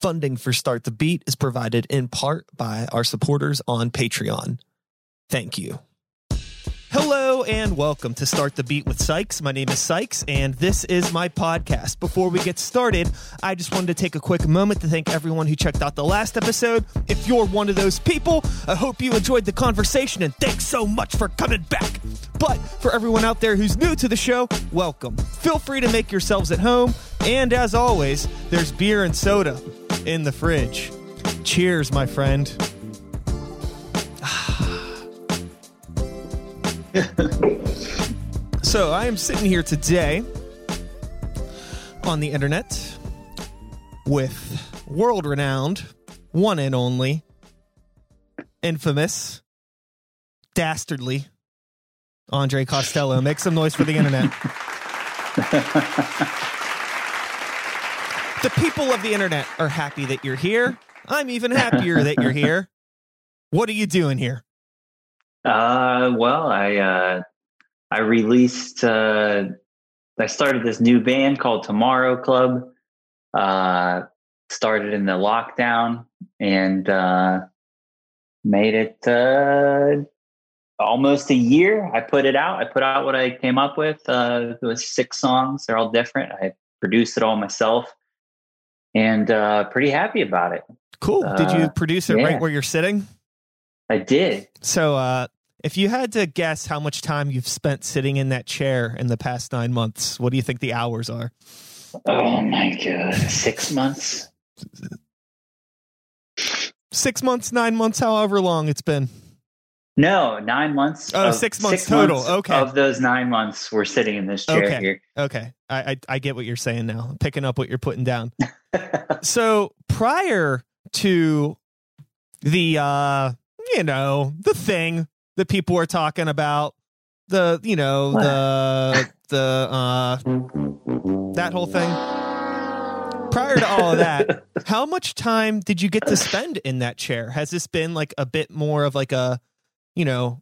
Funding for Start the Beat is provided in part by our supporters on Patreon. Thank you. Hello and welcome to Start the Beat with Sykes. My name is Sykes and this is my podcast. Before we get started, I just wanted to take a quick moment to thank everyone who checked out the last episode. If you're one of those people, I hope you enjoyed the conversation and thanks so much for coming back. But for everyone out there who's new to the show, welcome. Feel free to make yourselves at home. And as always, there's beer and soda in the fridge. Cheers, my friend. so I am sitting here today on the internet with world renowned, one and only, infamous, dastardly Andre Costello. Make some noise for the internet. the people of the internet are happy that you're here. I'm even happier that you're here. What are you doing here? Uh, well, I uh, I released. Uh, I started this new band called Tomorrow Club. Uh, started in the lockdown and uh, made it uh, almost a year. I put it out. I put out what I came up with. Uh, it was six songs. They're all different. I produced it all myself, and uh, pretty happy about it. Cool. Did you Uh, produce it yeah. right where you're sitting? I did. So, uh, if you had to guess how much time you've spent sitting in that chair in the past nine months, what do you think the hours are? Oh my god, six months. Six months, nine months, however long it's been. No, nine months. Oh, of- six months total. Okay. Of those nine months, we're sitting in this chair Okay. here. Okay, I, I I get what you're saying now. I'm picking up what you're putting down. so prior to the uh, you know, the thing that people were talking about, the you know the the uh, that whole thing. Prior to all of that, how much time did you get to spend in that chair? Has this been like a bit more of like a, you know,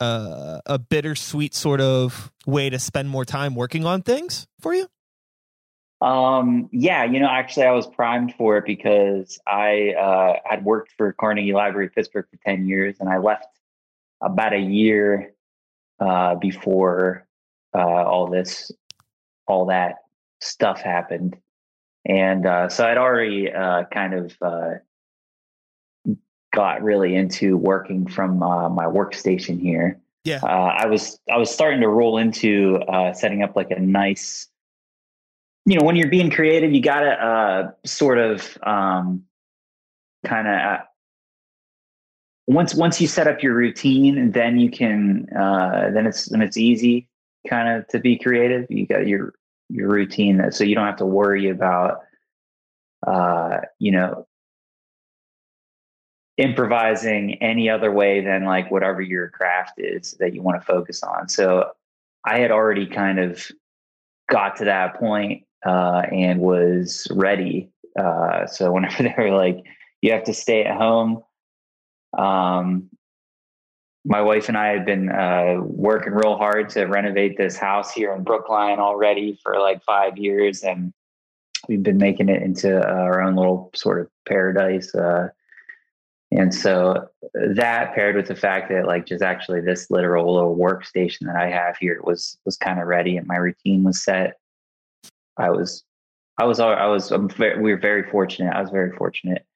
uh, a bittersweet sort of way to spend more time working on things for you? Um, yeah, you know, actually, I was primed for it because I uh, had worked for Carnegie Library Pittsburgh for 10 years and I left about a year uh, before uh, all this, all that stuff happened. And uh, so I'd already uh, kind of uh, got really into working from uh, my workstation here. Yeah. Uh, I was I was starting to roll into uh, setting up like a nice you know when you're being creative you gotta uh sort of um kind of uh, once once you set up your routine then you can uh then it's then it's easy kind of to be creative you got your your routine that so you don't have to worry about uh you know improvising any other way than like whatever your craft is that you want to focus on so i had already kind of got to that point uh, and was ready. Uh, so whenever they were like, "You have to stay at home," um, my wife and I had been uh, working real hard to renovate this house here in Brookline already for like five years, and we've been making it into our own little sort of paradise. Uh, and so that paired with the fact that like just actually this literal little workstation that I have here was was kind of ready and my routine was set. I was, I was, I was, I'm very, we were very fortunate. I was very fortunate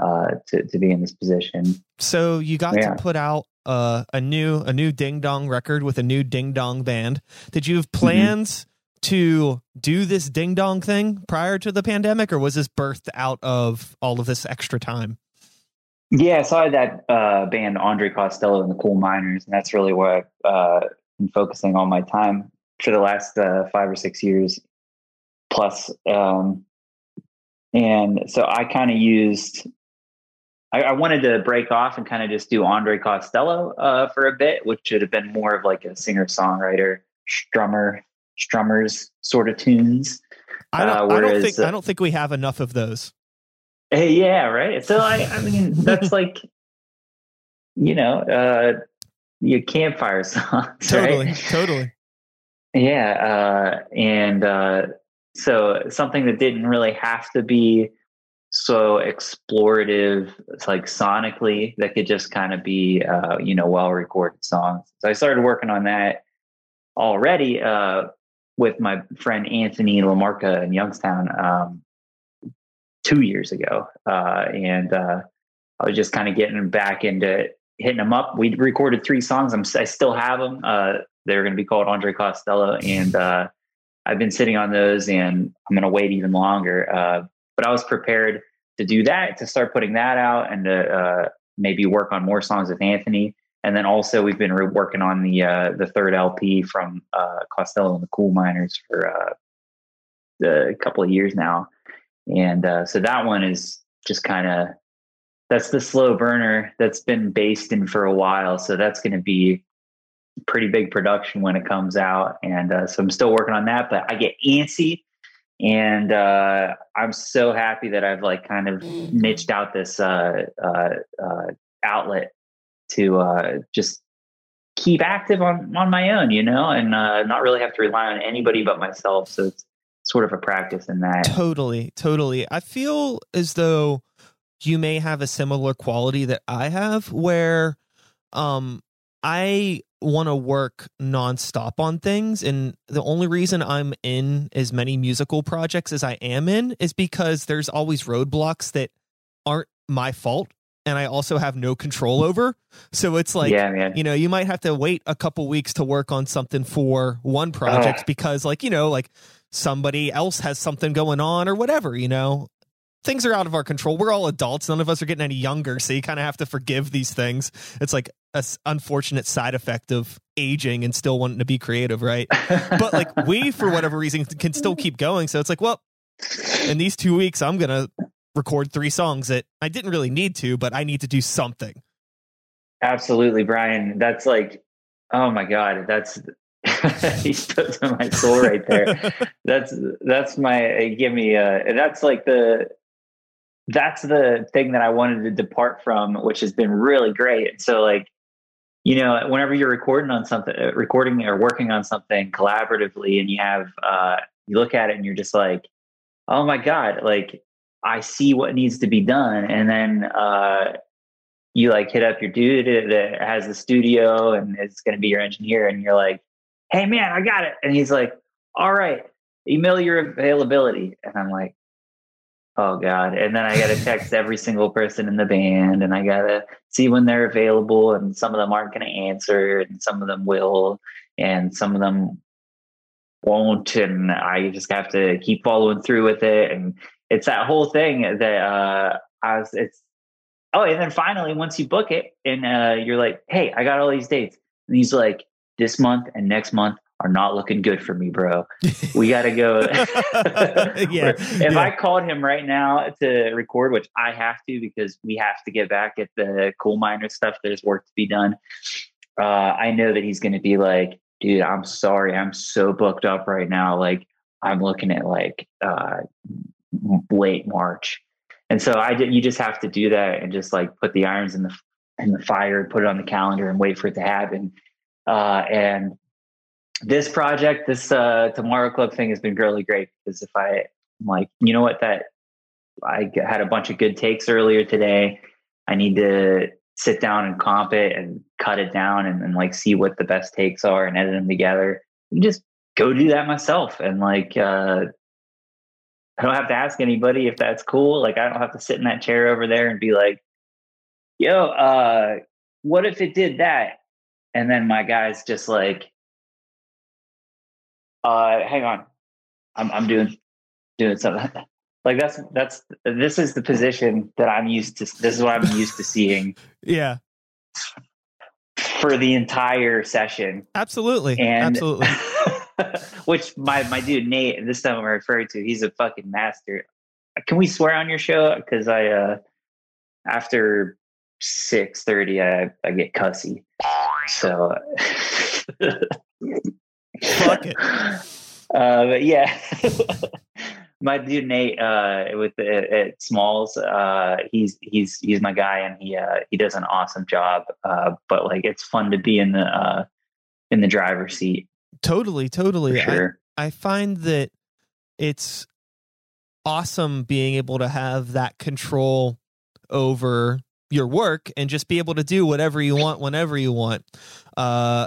uh, to to be in this position. So you got Yeah. to put out uh, a new a new ding dong record with a new ding dong band. Did you have Mm-hmm. plans to do this ding dong thing prior to the pandemic, or was this birthed out of all of this extra time? Yeah, so I had that uh, band Andre Costello and the Cool Miners, and that's really where I've uh, been focusing all my time for the last uh, five or six years plus. Um, and so I kind of used. I, I wanted to break off and kind of just do Andre Costello uh, for a bit, which should have been more of like a singer songwriter, strummer, strummers sort of tunes. I don't, Uh, I don't think uh, I don't think we have enough of those. Hey, yeah, right. So I, I mean, that's like, you know, uh, your campfire songs, Totally, right? totally. Yeah, uh, and uh, so something that didn't really have to be so explorative it's like sonically that could just kind of be uh, you know well recorded songs so i started working on that already uh, with my friend anthony lamarca in youngstown um, two years ago uh, and uh, i was just kind of getting back into hitting them up. We recorded three songs. I'm, i still have them uh, they're going to be called andre costello and uh, i've been sitting on those and i'm going to wait even longer but I was prepared to do that, to start putting that out, and to uh, maybe work on more songs with Anthony. And then also we've been re- working on the uh, the third LP from uh, Costello and the Coal Miners for uh, a couple of years now, and uh, so that one is just kind of that's the slow burner that's been based in for a while. So that's going to be pretty big production when it comes out, and uh, so I'm still working on that. But I get antsy and uh, I'm so happy that I've like kind of mm-hmm. niched out this uh, uh, uh, outlet to uh, just keep active on on my own, you know, and uh, not really have to rely on anybody but myself. So it's sort of a practice in that. Totally, totally. I feel as though you may have a similar quality that I have, where um, I want to work nonstop on things. And the only reason I'm in as many musical projects as I am in is because there's always roadblocks that aren't my fault and I also have no control over. So it's like, yeah, you know, you might have to wait a couple weeks to work on something for one project because, like, you know, like somebody else has something going on or whatever, you know things are out of our control. We're all adults. None of us are getting any younger. So you kind of have to forgive these things. It's like a unfortunate side effect of aging and still wanting to be creative, right? but like we, for whatever reason, can still keep going. So it's like, well, in these two weeks, I'm going to record three songs that I didn't really need to, but I need to do something. Absolutely, Brian. That's like, oh my God, that's he to my soul right there. that's that's my give me uh that's like the that's the thing that I wanted to depart from, which has been really great. So like, you know, whenever you're recording on something, uh, recording or working on something collaboratively, and you have, uh, you look at it and you're just like, oh my god, like I see what needs to be done, and then uh, you like hit up your dude that has the studio and it's going to be your engineer, and you're like, hey man, I got it, and he's like, all right, email your availability, and I'm like, oh god. And then i gotta text every single person in the band and i gotta see when they're available and some of them aren't gonna answer and some of them will and some of them won't and i just have to keep following through with it. And it's that whole thing that uh i was it's oh and then finally once you book it and uh you're like hey i got all these dates and he's like this month and next month are not looking good for me, bro. We got to go. yeah. if yeah. I called him right now to record, which I have to because we have to get back at the coal miner stuff, there's work to be done. Uh, I know that he's going to be like, dude, I'm sorry. I'm so booked up right now. Like, I'm looking at like uh, late March. And so I did, you just have to do that and just like put the irons in the, in the fire, put it on the calendar and wait for it to happen. Uh, and this project, this uh, Tomorrow Club thing has been really great because if I I'm like, you know what, that I had a bunch of good takes earlier today. I need to sit down and comp it and cut it down and, and like see what the best takes are and edit them together. You just go do that myself and like uh, I don't have to ask anybody if that's cool. Like I don't have to sit in that chair over there and be like, yo, uh, what if it did that? And then my guy's just like, uh, hang on, I'm I'm doing doing something. like that's that's this is the position that I'm used to. This is what I'm used to seeing. Yeah. For the entire session. Absolutely. And absolutely. which my my dude Nate, this time I'm referring to, he's a fucking master. Can we swear on your show? Because I uh after six thirty I I get cussy. So Fuck it. Uh, but yeah, my dude Nate uh, with the, at Smalls, uh, he's he's he's my guy, and he uh, he does an awesome job. Uh, but like, it's fun to be in the uh, in the driver's seat. Totally, totally. Sure. I, I find that it's awesome being able to have that control over your work and just be able to do whatever you want whenever you want. Uh,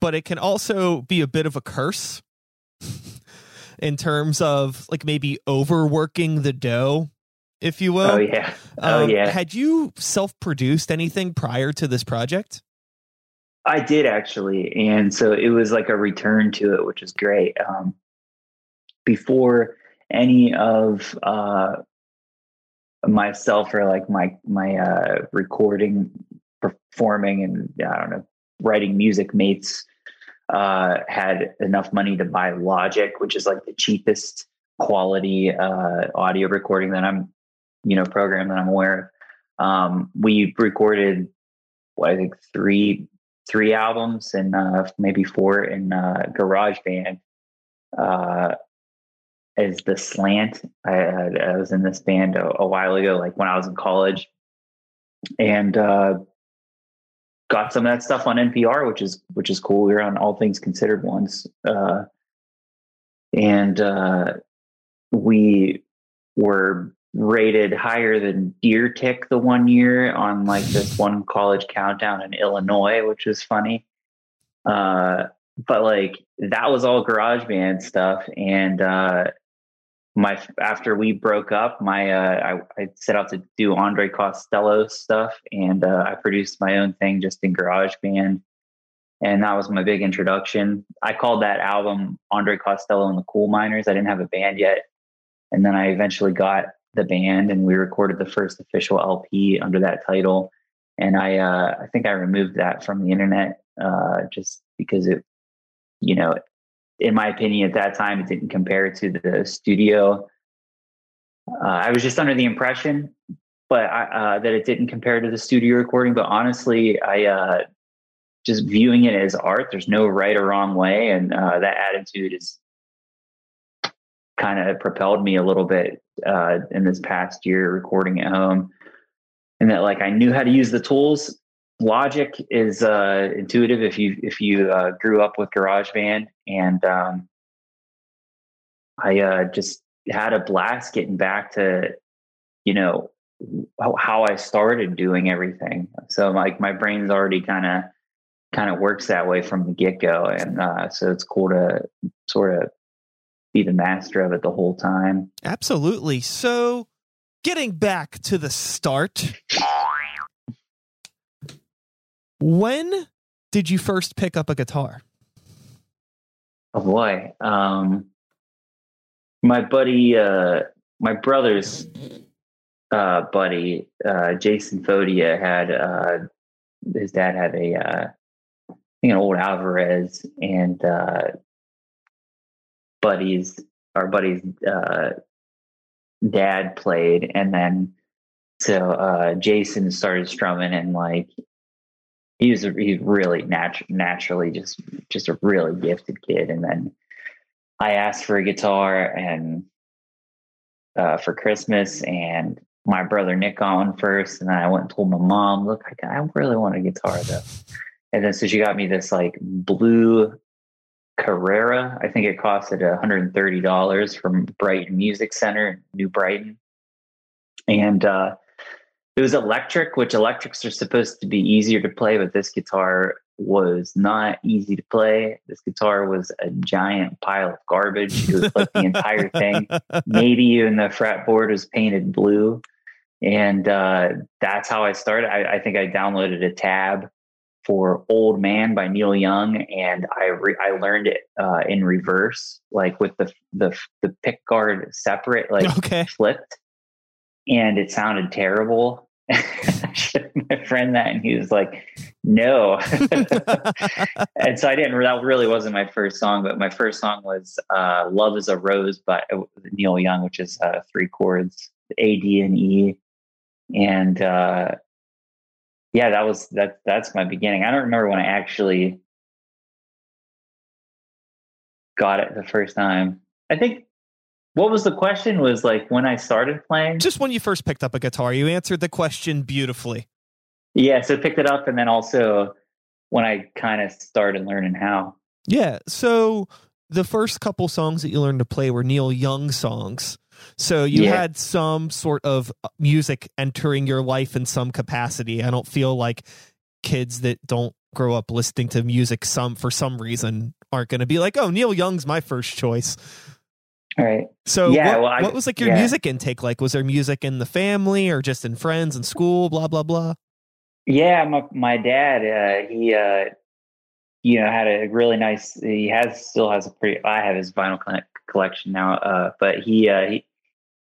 but it can also be a bit of a curse in terms of like maybe overworking the dough, if you will. Oh yeah. Oh Um, yeah. Had you self produced anything prior to this project? I did actually, and so it was like a return to it, which is great. Um, before any of uh, myself or like my my uh, recording, performing, and I don't know, writing music mates uh, had enough money to buy Logic, which is like the cheapest quality uh, audio recording that I'm, you know, program that I'm aware of. Um, we recorded, what I think three three albums and uh, maybe four in uh, GarageBand. Uh, as the slant, I, I, I was in this band a, a, while ago, like when I was in college, and uh, got some of that stuff on NPR, which is which is cool. We were on All Things Considered once, uh, and uh, we were rated higher than Deer Tick the one year on like this one college countdown in Illinois, which was funny. Uh, but like that was all garage band stuff. And, uh, my, after we broke up, my, uh, I, I set out to do Andre Costello stuff and, uh, I produced my own thing just in garage band. And that was my big introduction. I called that album Andre Costello and the Cool Miners. I didn't have a band yet. And then I eventually got the band and we recorded the first official LP under that title. And I, uh, I think I removed that from the internet, uh, just because it, you know, in my opinion, at that time, it didn't compare to the studio. Uh, I was just under the impression, but I, uh, that it didn't compare to the studio recording. But honestly, I, uh, just viewing it as art, there's no right or wrong way. And, uh, that attitude is kind of propelled me a little bit uh, in this past year recording at home and that like i knew how to use the tools logic is uh, intuitive if you if you uh, grew up with garageband and um, i uh, just had a blast getting back to you know how i started doing everything so like my brain's already kind of kind of works that way from the get-go and uh, so it's cool to sort of be the master of it the whole time. Absolutely. So, getting back to the start, when did you first pick up a guitar? Oh boy, um, my buddy, uh, my brother's uh, buddy, uh, Jason Fodia had uh, his dad had a uh, I think an old Alvarez and uh, buddies, our buddy's uh, dad played, and then so uh, Jason started strumming, and like he was he's really natu- naturally just just a really gifted kid, and then I asked for a guitar and uh, for Christmas, and my brother Nick got one first, and then I went and told my mom, "Look, I, I really want a guitar though." And then so she got me this like blue Carrera. I think it costed $130 from Brighton Music Center, New Brighton. And uh, it was electric, which electrics are supposed to be easier to play, but this guitar was not easy to play. This guitar was a giant pile of garbage. It was like the entire thing. Maybe even the fretboard was painted blue. And uh, that's how I started. I, I think I downloaded a tab for Old Man by Neil Young, and I re- I learned it uh, in reverse, like with the the the pick guard separate, like Okay. flipped, and it sounded terrible. My friend that, and he was like, "No." and so I didn't. That really wasn't my first song, but my first song was uh, "Love Is a Rose" by uh, Neil Young, which is uh, three chords, A, D, and E, and uh, yeah, that was that. That's my beginning. I don't remember when I actually got it the first time. I think what was the question was like when I started playing. Just when you first picked up a guitar, you answered the question beautifully. Yeah, so picked it up, and then also when I kind of started learning how. Yeah. So the first couple songs that you learned to play were Neil Young songs. So you Yeah. had some sort of uh, music entering your life in some capacity. I don't feel like kids that don't grow up listening to music some for some reason aren't going to be like, "Oh, Neil Young's my first choice." All right. So Yeah, what, well, I- what was like your yeah. music intake like? Was there music in the family or just in friends and school, blah blah blah? Yeah, my my dad, uh, he uh, you know had a really nice. He has still has a pretty. I have his vinyl collection now, uh, but he uh, he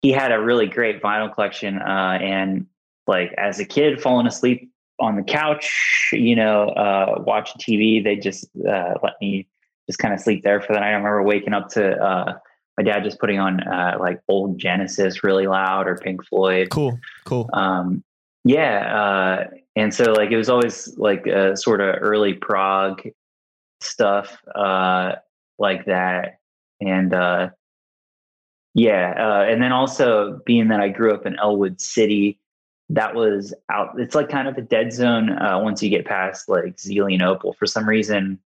he had a really great vinyl collection. Uh, and like as a kid, falling asleep on the couch, you know, uh, watching TV, they just uh, let me just kind of sleep there for the night. I remember waking up to uh, my dad just putting on uh, like old Genesis really loud or Pink Floyd. Cool, cool. um yeah uh and so like it was always like a sort of early prog stuff uh like that. And uh yeah uh and then also being that i grew up in Ellwood City that was out it's like kind of a dead zone uh once you get past like zelienople for some reason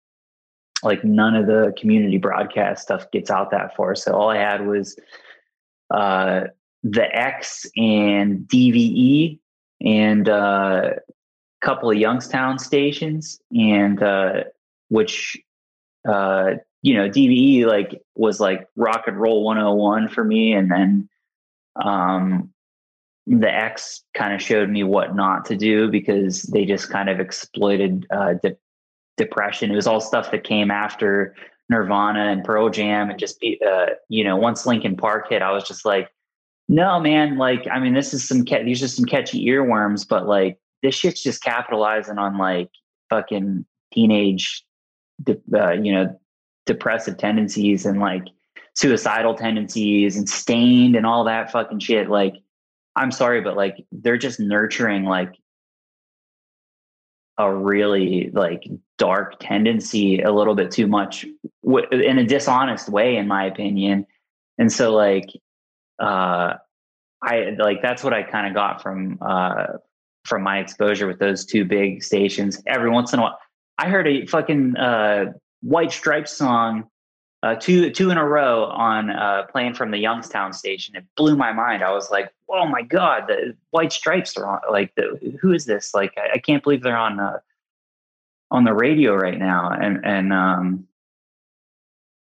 like none of the community broadcast stuff gets out that far. So all i had was uh the X and DVE and uh, a couple of Youngstown stations, and uh, which uh, you know DVE like was like rock and roll 101 for me, and then um, the X kind of showed me what not to do because they just kind of exploited uh, de- depression. It was all stuff that came after Nirvana and Pearl Jam, and just be, uh, you know once Linkin Park hit, I was just like no, man. Like, I mean, this is some ca- these are some catchy earworms, but like this shit's just capitalizing on like fucking teenage, de- uh, you know, depressive tendencies and like suicidal tendencies and Staind and all that fucking shit. Like, I'm sorry, but like they're just nurturing like a really like dark tendency a little bit too much w- in a dishonest way, in my opinion. And so, like, uh i like that's what i kind of got from uh from my exposure with those two big stations every once in a while i heard a fucking uh white stripes song uh two two in a row on uh playing from the youngstown station. It blew my mind. I was like oh my god the white stripes are on like the, who is this? Like I, I can't believe they're on uh on the radio right now. And and um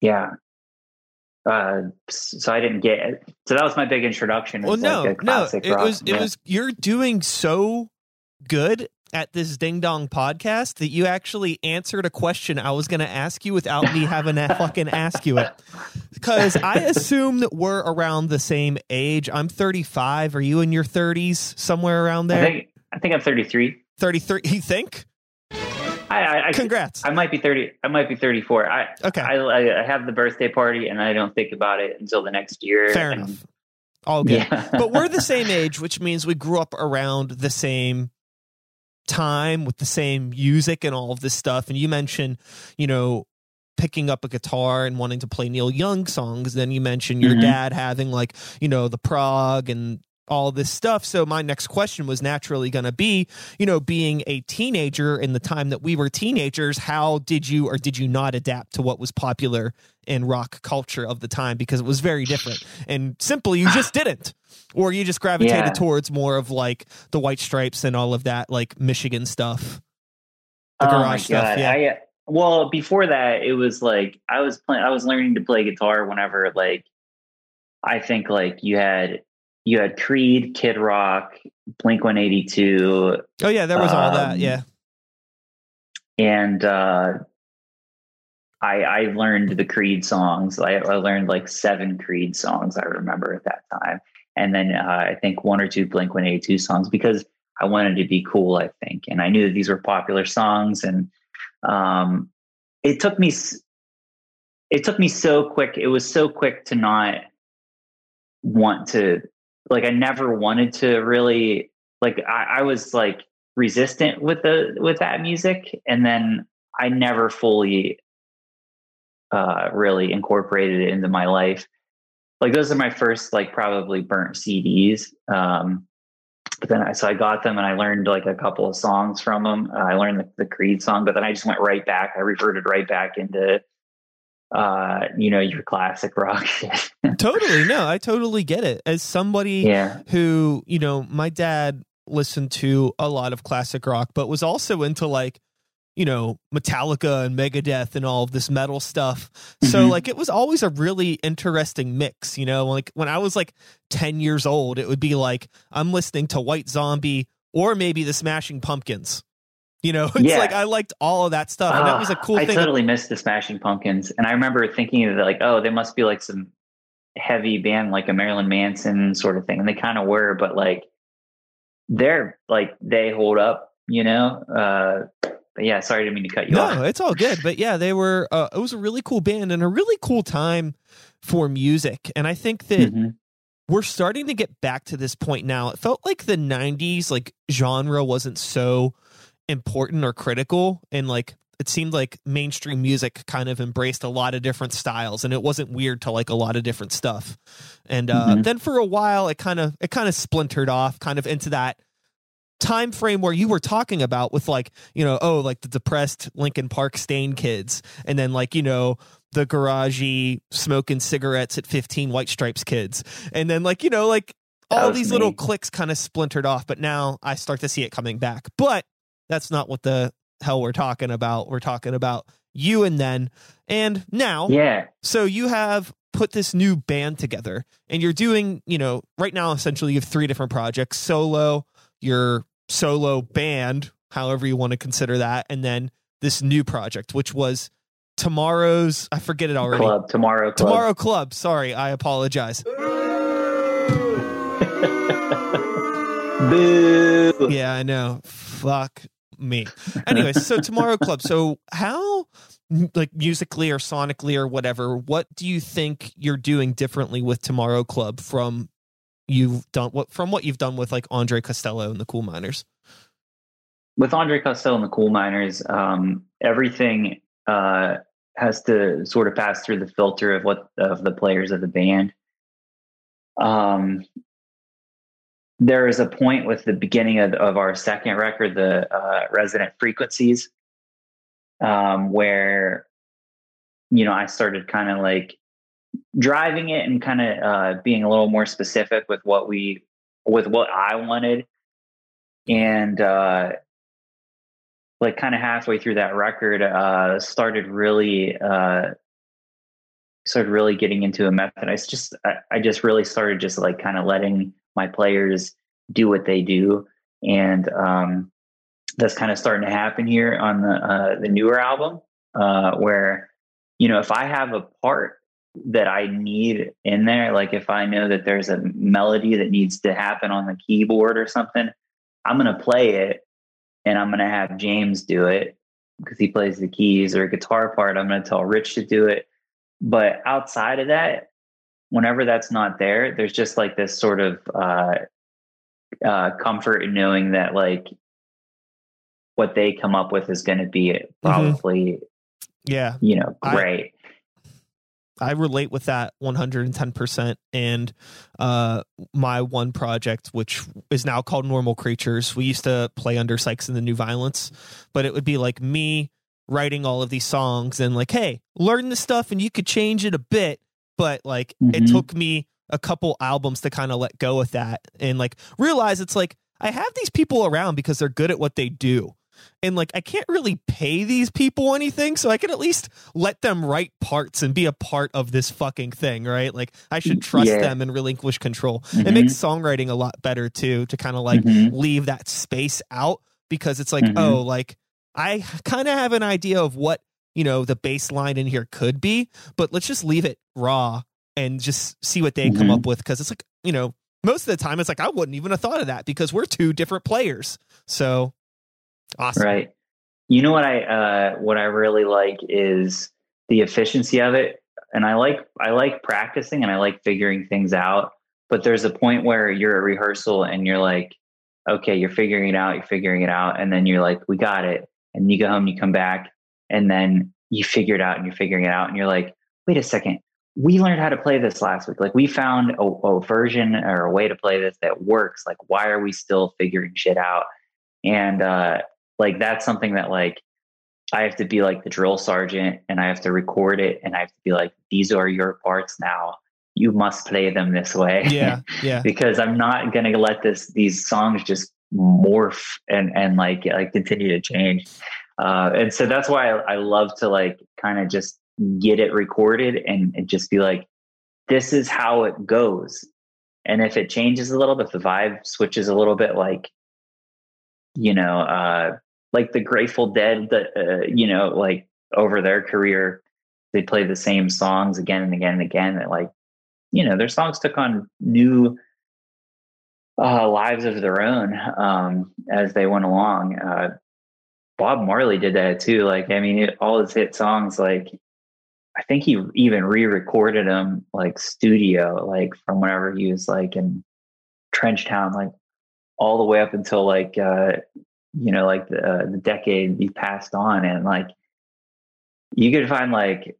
yeah. Uh so i didn't get it so that was my big introduction. Well, no, like no, it rock. was it Yeah. was you're doing so good at this ding dong podcast that you actually answered a question I was going to ask you without me having to fucking ask you it. Because I assume that we're around the same age. I'm 35. Are you in your 30s, somewhere around I there? think I think I'm 33. 33. You think? I I, I, Congrats. I might be 30. I might be 34. I Okay. I, I I have the birthday party and I don't think about it until the next year. Fair and- enough. All good. Yeah. but we're the same age, which means we grew up around the same time with the same music and all of this stuff. And you mentioned, you know, picking up a guitar and wanting to play Neil Young songs. Then you mentioned your Mhm. dad having like, you know, the prog and all this stuff. So my next question was naturally going to be, you know, being a teenager in the time that we were teenagers, how did you or did you not adapt to what was popular in rock culture of the time because it was very different and simply you just didn't or you just gravitated Yeah. towards more of like the white stripes and all of that like Michigan stuff. The oh garage stuff, yeah. I, well, before that, it was like I was playing. I was learning to play guitar whenever, like, I think like you had you had Creed, Kid Rock, Blink 182. Oh, yeah, there was all that. Um, Yeah. and uh, I I learned the Creed songs. I, I learned like seven Creed songs. I remember at that time, and then uh, I think one or two Blink One Eighty Two songs because I wanted to be cool. I think, and I knew that these were popular songs, and um, it took me. s- It took me so quick. It was so quick to not want to like. I never wanted to really like. I, I was like resistant with the with that music, and then I never fully uh, really incorporated it into my life. Like those are my first like probably burnt CDs. Um, but then I so I got them and I learned like a couple of songs from them. Uh, I learned the, the Creed song, but then I just went right back. I reverted right back into uh, you know, your classic rock shit. totally. No, I totally get it. As somebody yeah. who, you know, my dad listened to a lot of classic rock, but was also into like, you know, Metallica and Megadeth and all of this metal stuff. So Mhm. like it was always a really interesting mix, you know, like when I was like 10 years old, it would be like I'm listening to White Zombie or maybe the Smashing Pumpkins. You know, it's Yeah. like I liked all of that stuff. and that was a cool I thing. totally missed the Smashing Pumpkins, and I remember thinking that like, oh, they must be like some heavy band, like a Marilyn Manson sort of thing, and they kind of were, but like they're like they hold up, you know. Uh, but yeah, sorry, I didn't mean to cut you no, off. it's all good. But yeah, they were. Uh, it was a really cool band and a really cool time for music. And I think that Mhm. we're starting to get back to this point now. It felt like the '90s, like genre, wasn't so important or critical, and like it seemed like mainstream music kind of embraced a lot of different styles, and it wasn't weird to like a lot of different stuff. And uh, Mhm. then for a while, it kind of it kind of splintered off, kind of into that time frame where you were talking about with like you know oh like the depressed Linkin Park stain kids and then like you know the garagey smoking cigarettes at 15 white stripes kids and then like you know like all these little clicks kind of splintered off but now I start to see it coming back but that's not what the hell we're talking about we're talking about you and then and now Yeah, so you have put this new band together and you're doing, you know, right now essentially you have three different projects, solo, your solo band, however you want to consider that, and then this new project which was tomorrow's I forget it already. club tomorrow. Club. Tomorrow Club. Sorry, I apologize. Boo. Yeah, I know. Fuck me. Anyway, so Tomorrow Club. So how like musically or sonically or whatever, what do you think you're doing differently with Tomorrow Club from you've done what from what you've done with like Andre Costello and the Cool Miners? with Andre Costello and the Cool Miners, um, everything uh, has to sort of pass through the filter of what of the players of the band. Um, there is a point with the beginning of, of our second record, the uh, Resident Frequencies, um, where you know I started kind of like driving it and kind of uh, being a little more specific with what we with what I wanted, and uh, like kind of halfway through that record, uh, started really uh, started really getting into a method. I just I, I just really started just like kind of letting my players do what they do, and um, that's kind of starting to happen here on the uh, the newer album, uh, where you know if I have a part that I need in there, like if I know that there's a melody that needs to happen on the keyboard or something, I'm gonna play it and I'm to have James do it because he plays the keys or a guitar part. I'm to tell Rich to do it. But outside of that, whenever that's not there, there's just like this sort of uh, uh, comfort in knowing that like what they come up with is going to be probably, Yeah. you know, I- great. I relate with that 110%. And uh, my one project, which is now called Normal Creatures, we used to play under Sykes and the New Violence, but it would be like me writing all of these songs and like, hey, learn this stuff and you could change it a bit. But like, it Mhm. took me a couple albums to kind of let go with that and like realize it's like, I have these people around because they're good at what they do. And like, I can't really pay these people anything, so I can at least let them write parts and be a part of this fucking thing, right? Like, I should trust Yeah. them and relinquish control. It Mhm. makes songwriting a lot better too, to kind of like Mhm. leave that space out because it's like, Mhm. oh, like I kind of have an idea of what, you know, the baseline in here could be, but let's just leave it raw and just see what they come Mhm. up with. Cause it's like, you know, most of the time it's like, I wouldn't even have thought of that because we're two different players. So awesome. Right. You know what I uh what I really like is the efficiency of it. And I like I like practicing and I like figuring things out. But there's a point where you're at rehearsal and you're like, okay, you're figuring it out, you're figuring it out, and then you're like, we got it. And you go home, you come back, and then you figure it out and you're figuring it out, and you're like, wait a second, we learned how to play this last week. Like we found a, a version or a way to play this that works. Like, why are we still figuring shit out? And uh like that's something that like I have to be like the drill sergeant and I have to record it and I have to be like, these are your parts now. You must play them this way. Yeah. Yeah. because I'm not gonna let this these songs just morph and and like like continue to change. Uh, and so that's why I, I love to like kind of just get it recorded and, and just be like, this is how it goes. And if it changes a little, if the vibe switches a little bit, like, you know, uh, like the Grateful Dead, that uh, you know, like over their career, they play the same songs again and again and again. That like, you know, their songs took on new uh, lives of their own um, as they went along. Uh, Bob Marley did that too. Like, I mean, it, all his hit songs, like, I think he even re-recorded them like studio, like from whenever he was like in Trenchtown, like all the way up until like uh, you know, like the, uh, the decade he passed on, and like you could find like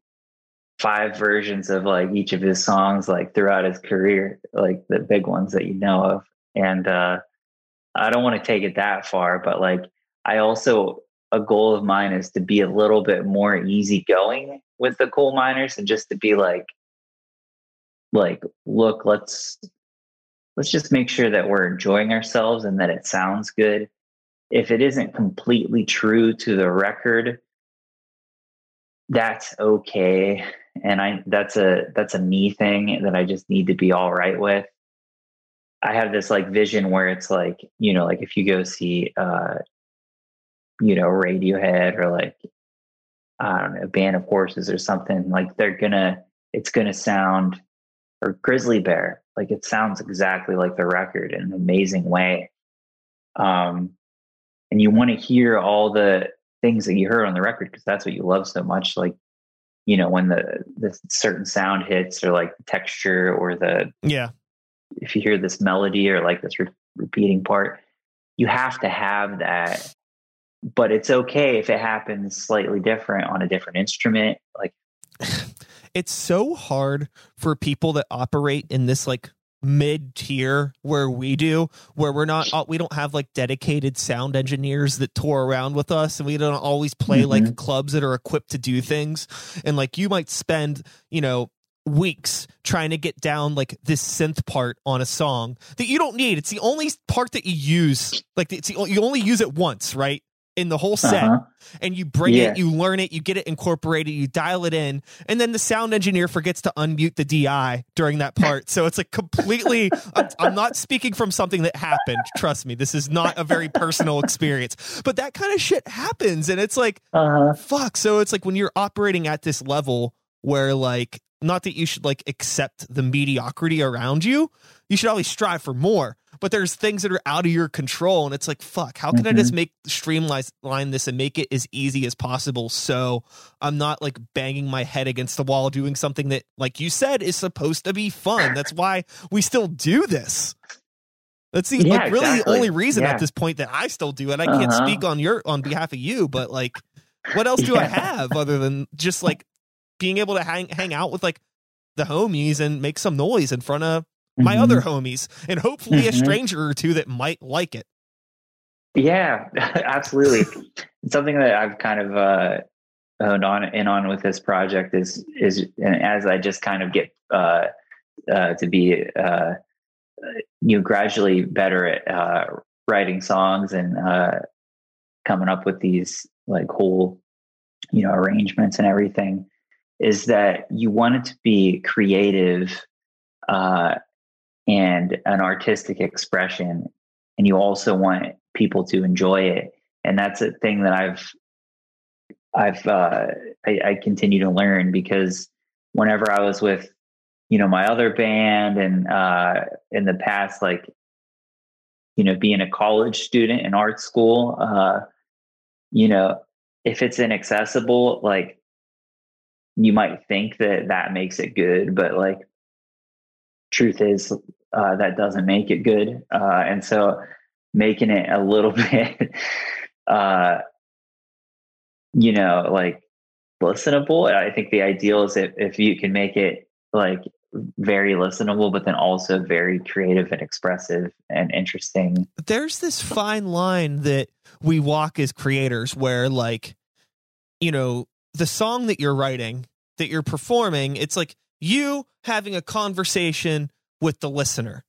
five versions of like each of his songs like throughout his career, like the big ones that you know of. And uh, I don't want to take it that far, but like I also a goal of mine is to be a little bit more easygoing with the coal miners and just to be like like look let's let's just make sure that we're enjoying ourselves and that it sounds good. If it isn't completely true to the record that's okay. And i that's a that's a me thing that i just need to be all right with. I have this like vision where it's like you know like if you go see uh you know, Radiohead or like I don't know, a band of horses or something, like they're gonna it's gonna sound or Grizzly Bear, like it sounds exactly like the record in an amazing way. Um and you want to hear all the things that you heard on the record because that's what you love so much. Like, you know, when the the certain sound hits or like the texture or the yeah, if you hear this melody or like this re- repeating part, you have to have that but it's okay if it happens slightly different on a different instrument like it's so hard for people that operate in this like mid tier where we do where we're not we don't have like dedicated sound engineers that tour around with us and we don't always play mm-hmm. like clubs that are equipped to do things and like you might spend you know weeks trying to get down like this synth part on a song that you don't need. It's the only part that you use. Like it's the, you only use it once, right? In the whole set uh-huh. and you bring yeah. it, you learn it, you get it incorporated, you dial it in, and then the sound engineer forgets to unmute the DI during that part. So it's like completely, I'm, I'm, not speaking from something that happened. Trust me, this is not a very personal experience, but that kind of shit happens. And it's like, uh-huh. fuck. So it's like when you're operating at this level where like, not that you should like accept the mediocrity around you, you should always strive for more but there's things that are out of your control and it's like fuck how can mm-hmm. i just mm-hmm. make streamline this and make it as easy as possible so i'm not like banging my head against the wall doing something that like you said is supposed to be fun that's why we still do this that's the yeah, like, really exactly. the only reason yeah. at this point that i still do it i can't uh-huh. speak on your on behalf of you but like what else do yeah. i have other than just like being able to hang hang out with like the homies and make some noise in front of my mm-hmm. other homies and hopefully mm-hmm. a stranger or two that might like it. Yeah, absolutely. Something that I've kind of uh, honed on in on with this project is is as I just kind of get uh, uh, to be uh, you know, gradually better at uh, writing songs and uh, coming up with these like whole you know arrangements and everything is that you want it to be creative uh, and an artistic expression and you also want people to enjoy it. And that's a thing that i've i've uh, I, I, continue to learn because whenever i was with you know my other band and uh in the past like you know being a college student in art school uh you know if it's inaccessible like you might think that that makes it good but like truth is uh, that doesn't make it good. Uh, and so making it a little bit, uh, you know, like listenable. I think the ideal is if, if you can make it like very listenable, but then also very creative and expressive and interesting. There's this fine line that we walk as creators where like you know, the song that you're writing, that you're performing, it's like you having a conversation with the listener.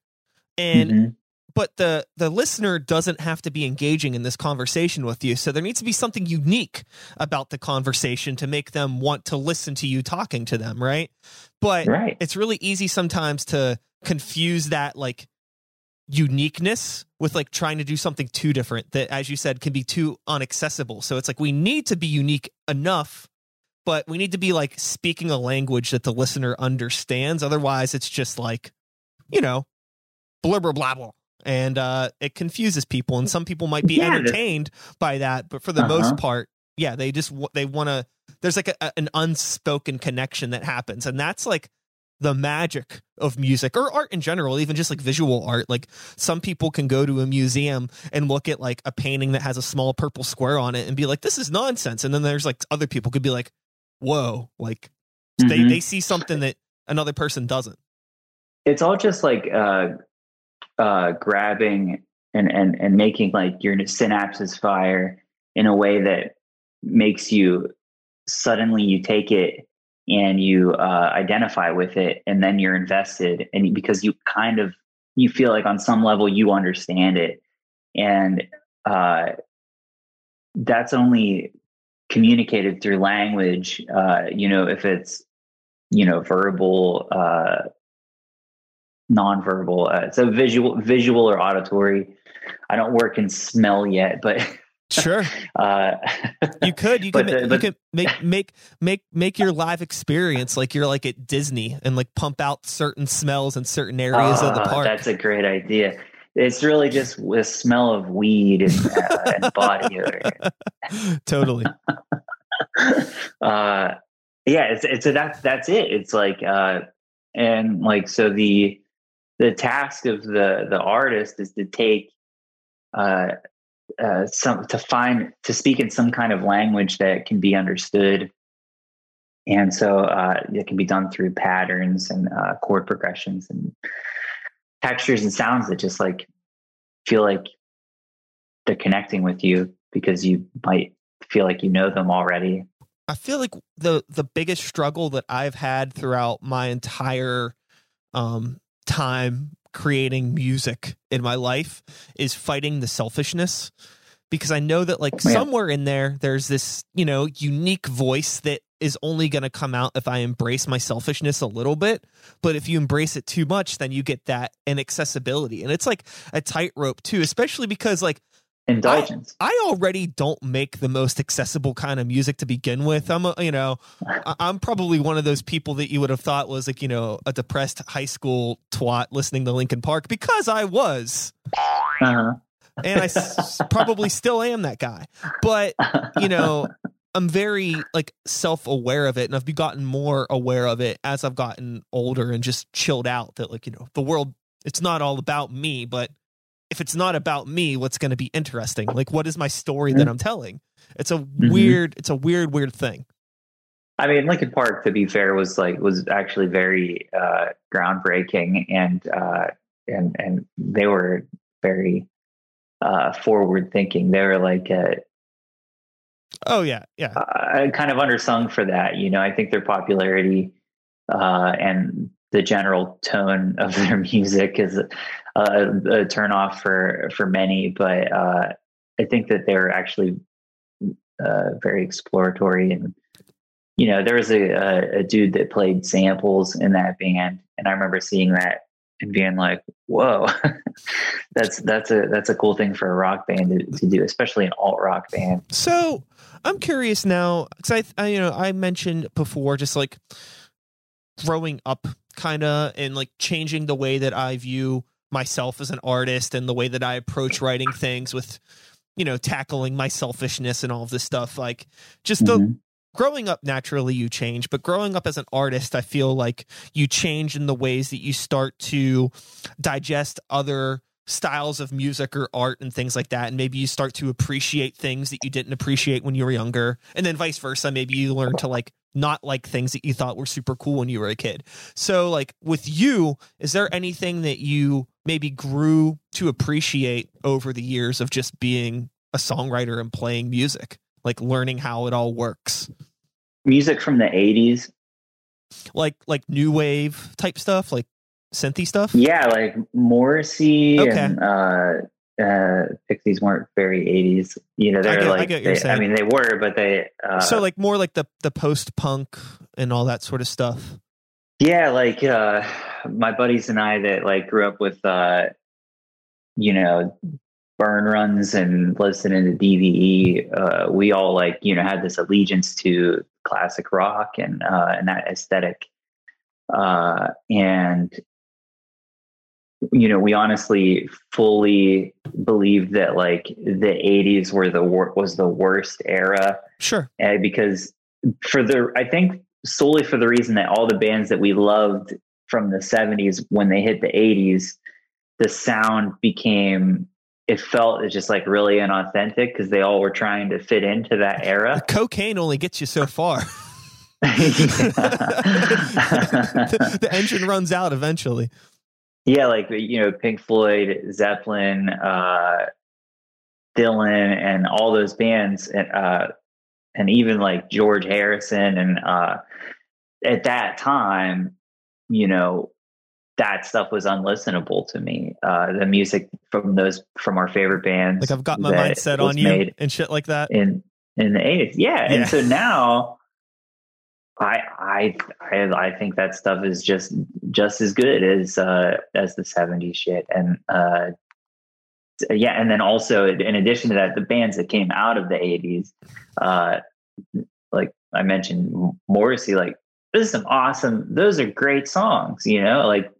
And Mhm. but the the listener doesn't have to be engaging in this conversation with you so there needs to be something unique about the conversation to make them want to listen to you talking to them right but Right. it's really easy sometimes to confuse that like uniqueness with like trying to do something too different that as you said can be too unaccessible so it's like we need to be unique enough but we need to be like speaking a language that the listener understands. Otherwise it's just like you know blah blah blah blah. And uh it confuses people and some people might be Yeah, entertained by that but for the Uh-huh. most part yeah they just they want to there's like a- an unspoken connection that happens and that's like the magic of music or art in general even just like visual art. Like some people can go to a museum and look at like a painting that has a small purple square on it and be like this is nonsense and then there's like other people could be like whoa like they Mhm. they see something that another person doesn't it's all just like uh, uh, grabbing and, and and making like your synapses fire in a way that makes you suddenly you take it and you uh, identify with it and then you're invested and because you kind of you feel like on some level you understand it and uh, that's only communicated through language uh, you know if it's you know verbal uh, nonverbal. Uh, so visual, visual or auditory. I don't work in smell yet, but sure uh, you could you But could, the- you but- could make make make make your live experience like you're like at Disney and like pump out certain smells in certain areas of the ah, park That's a great idea. It's really just the smell of weed and, uh, and body odor. totally uh, yeah, it's it's a, that's that's it. It's like uh, and like so the the task of the the artist is to take uh, uh, some to find to speak in some kind of language that can be understood, and so uh, it can be done through patterns and uh, chord progressions and textures and sounds that just like feel like they're connecting with you because you might feel like you know them already. I feel like the the biggest struggle that I've had throughout my entire um time creating music in my life is fighting the selfishness because I know that like Yeah. somewhere in there there's this, you know, unique voice that is only going to come out if I embrace my selfishness a little bit, but if you embrace it too much then you get that inaccessibility. And it's like a tightrope too, especially because like Indulgence. I already don't make the most accessible kind of music to begin with. I'm, a, you know, I- I'm probably one of those people that you would have thought was like, you know, a depressed high school twat listening to Linkin Park because I was, Uh-huh. and I s- probably still am that guy. But you know, I'm very like self aware of it, and I've gotten more aware of it as I've gotten older and just chilled out. That like, you know, the world, it's not all about me, but if it's not about me, what's going to be interesting? Like, what is my story that I'm telling? It's a weird, it's a weird, weird thing. I mean, Linkin Park, to be fair, was like was actually very uh, groundbreaking, and uh, and and they were very uh, forward thinking. They were like uh, Oh yeah, yeah. uh, kind of undersung for that. You know, I think their popularity uh, and the general tone of their music is a, a turn off for for many. But uh, I think that they're actually uh, very exploratory and you know there was a, a dude that played samples in that band and i remember seeing that and being like whoa that's that's a that's a cool thing for a rock band to, to do especially an alt rock band So I'm curious now because I, I, you know, I mentioned before just like growing up, kind of, and like changing the way that I view myself as an artist and the way that I approach writing things with, you know, tackling my selfishness and all of this stuff. Like just the Mhm. Growing up naturally you change but growing up as an artist i feel like you change in the ways that you start to digest other styles of music or art and things like that. And maybe you start to appreciate things that you didn't appreciate when you were younger. And then vice versa maybe you learn to like not like things that you thought were super cool when you were a kid. So like with you is there anything that you maybe grew to appreciate over the years of just being a songwriter and playing music? Like learning how it all works? Music from the 80s. Like like new wave type stuff, like synthy stuff? Yeah, like Morrissey Okay. and uh uh Pixies weren't very 80s. You know, they're I like get what you're they- I mean they were, but they uh so like more like the the post punk and all that sort of stuff. Yeah, like uh my buddies and I that like grew up with uh you know burn runs and listening to DVE, uh we all like, you know, had this allegiance to classic rock and uh and that aesthetic. Uh and you know, we honestly fully believed that like the 80s were the wor- was the worst era Sure. uh, because for the I think solely for the reason that all the bands that we loved from the 70s when they hit the 80s the sound became it felt just like really inauthentic because they all were trying to fit into that era Cocaine only gets you so far. the, the engine runs out eventually. yeah like you know pink floyd zeppelin uh dylan and all those bands and uh and even like george harrison and uh at that time you know that stuff was unlistenable to me uh the music from those from our favorite bands Like I've got my that mind set on you and shit like that. in in the 80s yeah, Yeah. and so now I, I I I think that stuff is just just as good as uh as the 70s shit and uh yeah and then also in addition to that the bands that came out of the 80s uh like I mentioned Morrissey like this is some awesome those are great songs you know like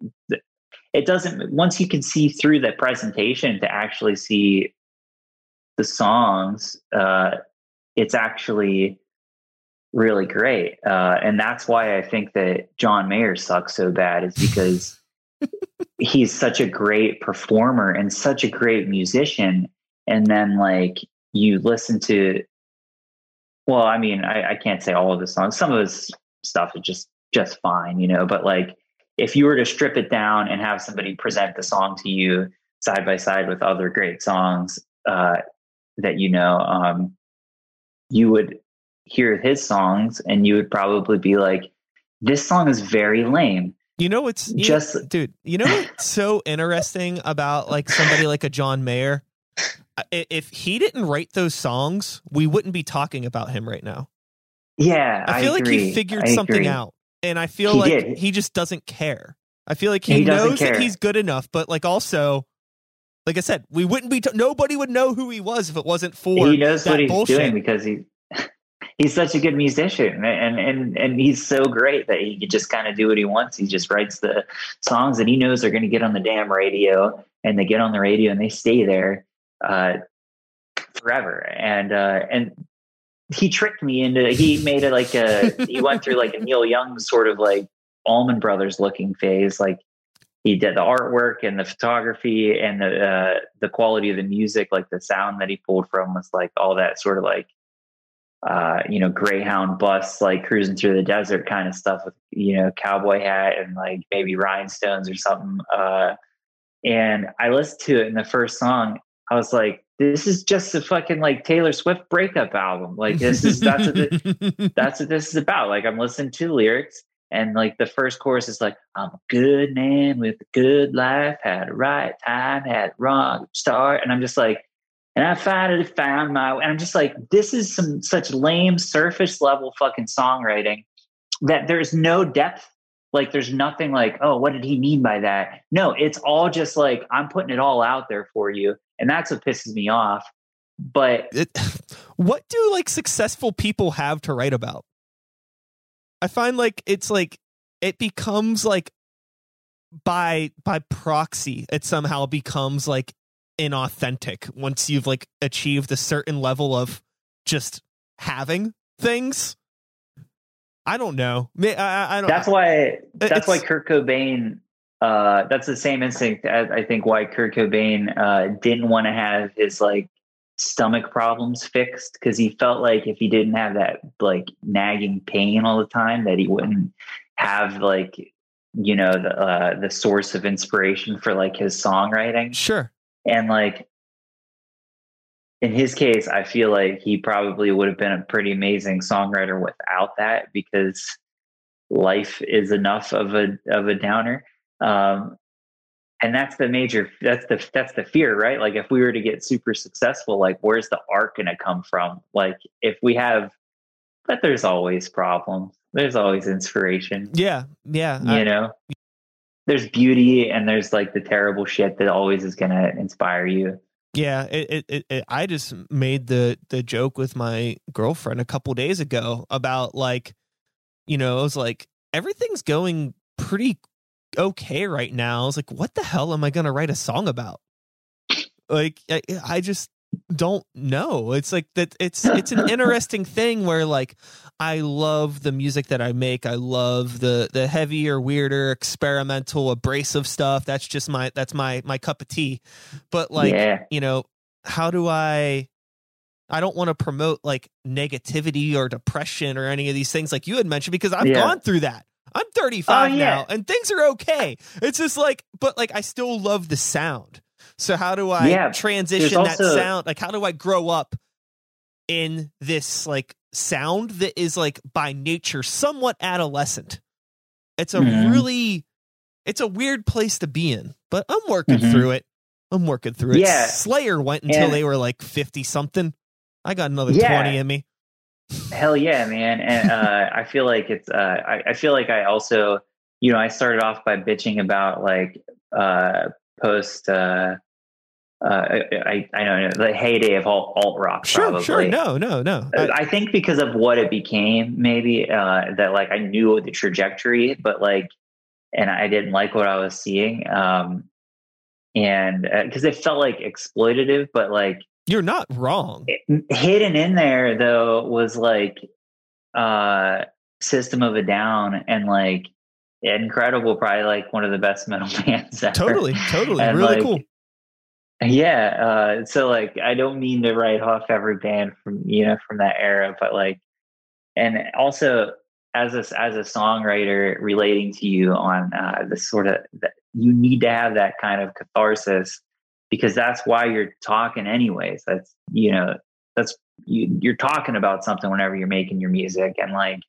it doesn't once you can see through the presentation to actually see the songs uh it's actually really great. Uh, and that's why I think that John Mayer sucks so bad is because he's such a great performer and such a great musician. And then like you listen to, well, I mean, I, I can't say all of the songs. Some of his stuff is just, just fine, you know, but like if you were to strip it down and have somebody present the song to you side by side with other great songs, uh, that you know, um, you would hear his songs and you would probably be like, this song is very lame. You know what's you- Just- dude. You know what's so interesting about like somebody like a John Mayer? If he didn't write those songs, we wouldn't be talking about him right now. Yeah, I feel like agree. he figured I something agree. out, and I feel He like did. he just doesn't care. I feel like he, He knows that he's good enough, but like also, like I said, we wouldn't be. T- nobody would know who he was if it wasn't for He knows that what he's bullshit. doing because he he's such a good musician and and and he's so great that he can just kind of do what he wants. He just writes the songs that he knows are going to get on the damn radio, and they get on the radio and they stay there uh, forever. And uh, and he tricked me into he made it like a he went through like a Neil Young sort of like Allman Brothers looking phase, like. He did the artwork and the photography and the uh, the quality of the music, like the sound that he pulled from was like all that sort of like uh, you know, Greyhound bus, like cruising through the desert kind of stuff with, you know, cowboy hat and like maybe rhinestones or something. Uh, and I listened to it in the first song. I was like, this is just a fucking like Taylor Swift breakup album. Like this is, that's what, the, that's what this is about. Like I'm listening to lyrics and like the first chorus is like, I'm a good man with a good life, had a right time, had a wrong start. And I'm just like, and I finally found my and I'm just like, this is some such lame surface level fucking songwriting that there's no depth. Like there's nothing like, oh, what did he mean by that? No, it's all just like I'm putting it all out there for you. And that's what pisses me off. But it, what do like successful people have to write about? I find like it's like it becomes like by by proxy it somehow becomes like inauthentic once you've like achieved a certain level of just having things. I don't know. I, I- I don't. that's why that's why Kurt Cobain uh that's the same instinct as I think why Kurt Cobain uh didn't want to have his like stomach problems fixed because he felt like if he didn't have that like nagging pain all the time that he wouldn't have like you know the uh the source of inspiration for like his songwriting sure. and like in his case, I feel like he probably would have been a pretty amazing songwriter without that because life is enough of a of a downer. Um, and that's the major that's the that's the fear right? Like if we were to get super successful like where's the arc going to come from? Like if we have but there's always problems. There's always inspiration. Yeah yeah you I, know? There's beauty and there's like the terrible shit that always is going to inspire you. Yeah it, it, it, i just made the the joke with my girlfriend a couple days ago about like you know i was like everything's going pretty okay right now. I was like, what the hell am I going to write a song about? Like, I, I just don't know. It's like that. It's it's an interesting thing where like I love the music that I make. I love the the heavier, weirder, experimental, abrasive stuff. That's just my that's my my cup of tea. But like yeah. you know, how do I? I don't want to promote like negativity or depression or any of these things like you had mentioned because I've yeah. gone through that. I'm 35 oh, yeah. now and things are okay. It's just like, but like, I still love the sound. So how do I yeah, transition that also... sound? Like, how do I grow up in this like sound that is like by nature somewhat adolescent? It's a mm-hmm. really, it's a weird place to be in, but I'm working mm-hmm. through it. I'm working through it. Yeah. Slayer went until and... they were like 50 something. I got another yeah. 20 in me. Hell yeah, man. And uh, I feel like it's, uh, I, I, feel like I also, you know, I started off by bitching about like uh, post, uh, uh, I, I don't know the heyday of alt, alt rock. Sure, probably. sure. No, no, no. I, I, think because of what it became, maybe uh, that like I knew the trajectory, but like, and I didn't like what I was seeing. Um, and because uh, it felt like exploitative, but like you're not wrong. Hidden in there though was like uh System of a Down and like incredible, probably like one of the best metal bands ever. Totally, totally, and really like, cool. Yeah, uh, so like I don't mean to write off every band from you know from that era, but like, and also as a as a songwriter relating to you on uh, the sort of you need to have that kind of catharsis because that's why you're talking anyways. That's you know that's you, you're talking about something whenever you're making your music and like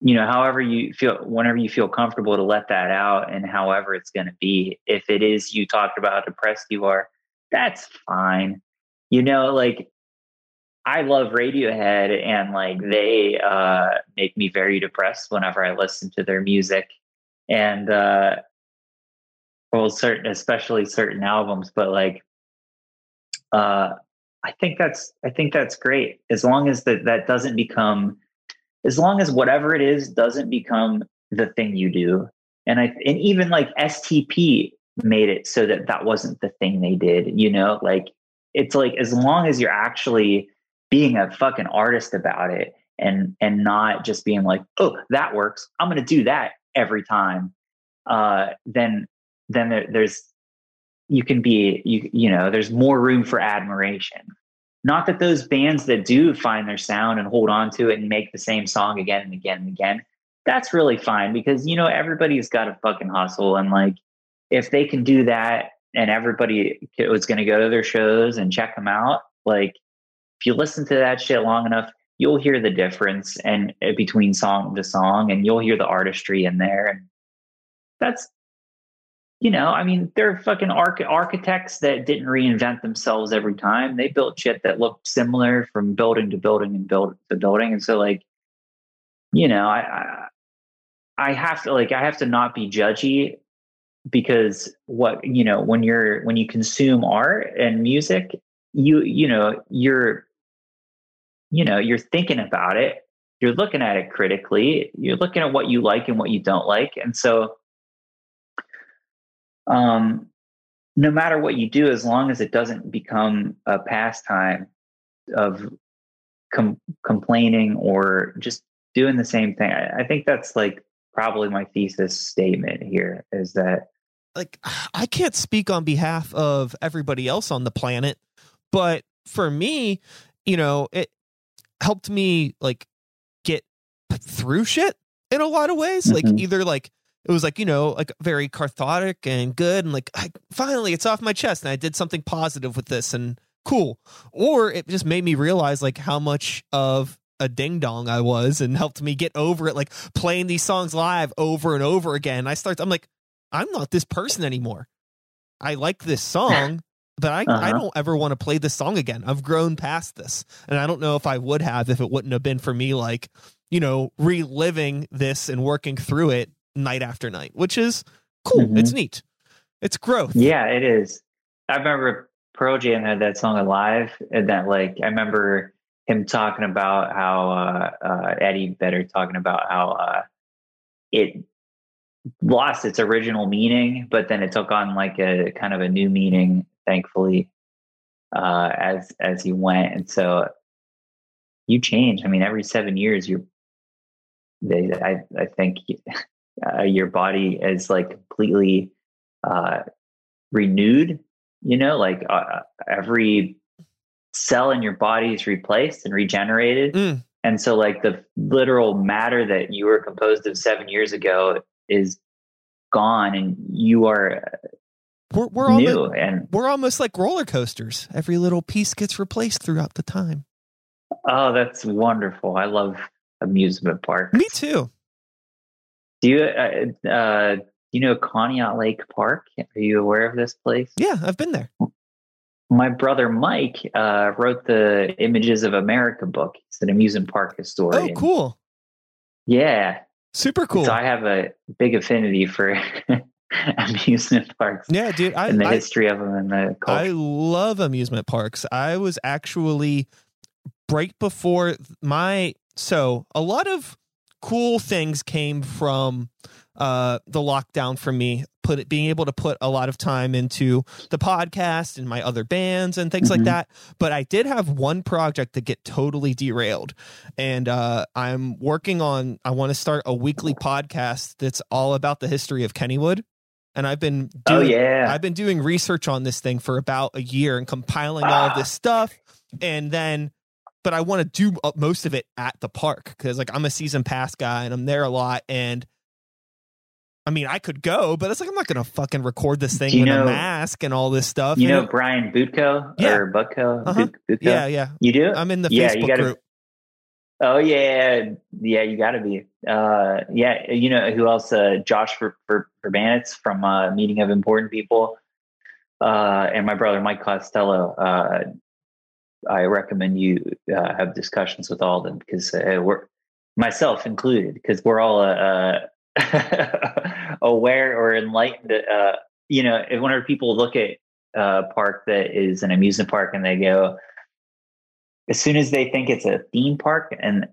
you know however you feel whenever you feel comfortable to let that out and however it's going to be. If it is you talked about how depressed you are that's fine. You know like i love radiohead and like they uh make me very depressed whenever i listen to their music. And uh well certain especially certain albums but like uh i think that's i think that's great. As long as that that doesn't become as long as whatever it is doesn't become the thing you do. And i and even like stp made it so that that wasn't the thing they did you know? Like it's like as long as you're actually being a fucking artist about it and and not just being like oh that works. I'm going to do that every time uh then then there, there's you can be you you know there's more room for admiration. Not that those bands that do find their sound and hold on to it and make the same song again and again and again that's really fine because you know everybody's got a fucking hustle and like if they can do that and everybody was going to go to their shows and check them out like if you listen to that shit long enough you'll hear the difference and uh, between song to song and you'll hear the artistry in there and that's you know, I mean, they're fucking arch- architects that didn't reinvent themselves every time. They built shit that looked similar from building to building and build to building. And so, like, you know, I, I, I have to like, I have to not be judgy because what you know when you're when you consume art and music, you you know you're you know you're thinking about it, you're looking at it critically, you're looking at what you like and what you don't like, and so um, no matter what you do, as long as it doesn't become a pastime of com- complaining or just doing the same thing, I, I think that's like probably my thesis statement here is that like I can't speak on behalf of everybody else on the planet, but for me, you know, it helped me like get through shit in a lot of ways. Mm-hmm. Like either like it was like you know like very cathartic and good and like I, finally it's off my chest and i did something positive with this and cool. Or it just made me realize like how much of a ding dong I was and helped me get over it, like playing these songs live over and over again. I start, I'm like, I'm not this person anymore. I like this song, but I, uh-huh. I don't ever want to play this song again. I've grown past this. And I don't know if I would have if it wouldn't have been for me, like, you know, reliving this and working through it night after night, which is cool. Mm-hmm. It's neat. It's growth. Yeah, it is. I remember Pearl Jam had that song alive, and that like I remember him talking about how uh, uh, Eddie Vedder talking about how uh, it lost its original meaning, but then it took on like a kind of a new meaning, thankfully, uh, as as he went. And so you change. I mean, every seven years, you're. They, I I think uh, your body is like completely uh, renewed. You know, like uh, every cell in your body is replaced and regenerated. Mm. And so, like the literal matter that you were composed of seven years ago is gone, and you are we're, we're new. Almost, and we're almost like roller coasters. Every little piece gets replaced throughout the time. Oh, that's wonderful! I love amusement parks. Me too. Do you uh, uh, you know Conneaut Lake Park? Are you aware of this place? Yeah, I've been there my brother Mike uh, wrote the Images of America book. It's an amusement park historian. Oh, cool. Yeah. Super cool. So I have a big affinity for amusement parks. Yeah, dude. I, and the I, history of them and the culture. I love amusement parks. I was actually right before my. So a lot of cool things came from uh, the lockdown for me put it, being able to put a lot of time into the podcast and my other bands and things mm-hmm. like that. But I did have one project that get totally derailed, and uh, I'm working on. I want to start a weekly podcast that's all about the history of Kennywood. And I've been oh, doing, oh yeah I've been doing research on this thing for about a year and compiling ah. all of this stuff, and then but I want to do most of it at the park because like I'm a season pass guy and I'm there a lot and I mean, I could go, but it's like I'm not going to fucking record this thing in know, a mask and all this stuff. You know, Brian Butko yeah. or Butko? Uh-huh. Butko? Yeah, yeah. You do? I'm in the yeah, Facebook gotta, group. Oh yeah, yeah. You got to be. Uh, yeah, you know who else? Uh, Josh for for for Verbanitz from uh, Meeting of Important People, uh, and my brother Mike Costello. Uh, I recommend you uh, have discussions with all of them because uh, we're myself included because we're all uh, aware or enlightened. Uh, you know, whenever people look at a park that is an amusement park and they go, as soon as they think it's a theme park, and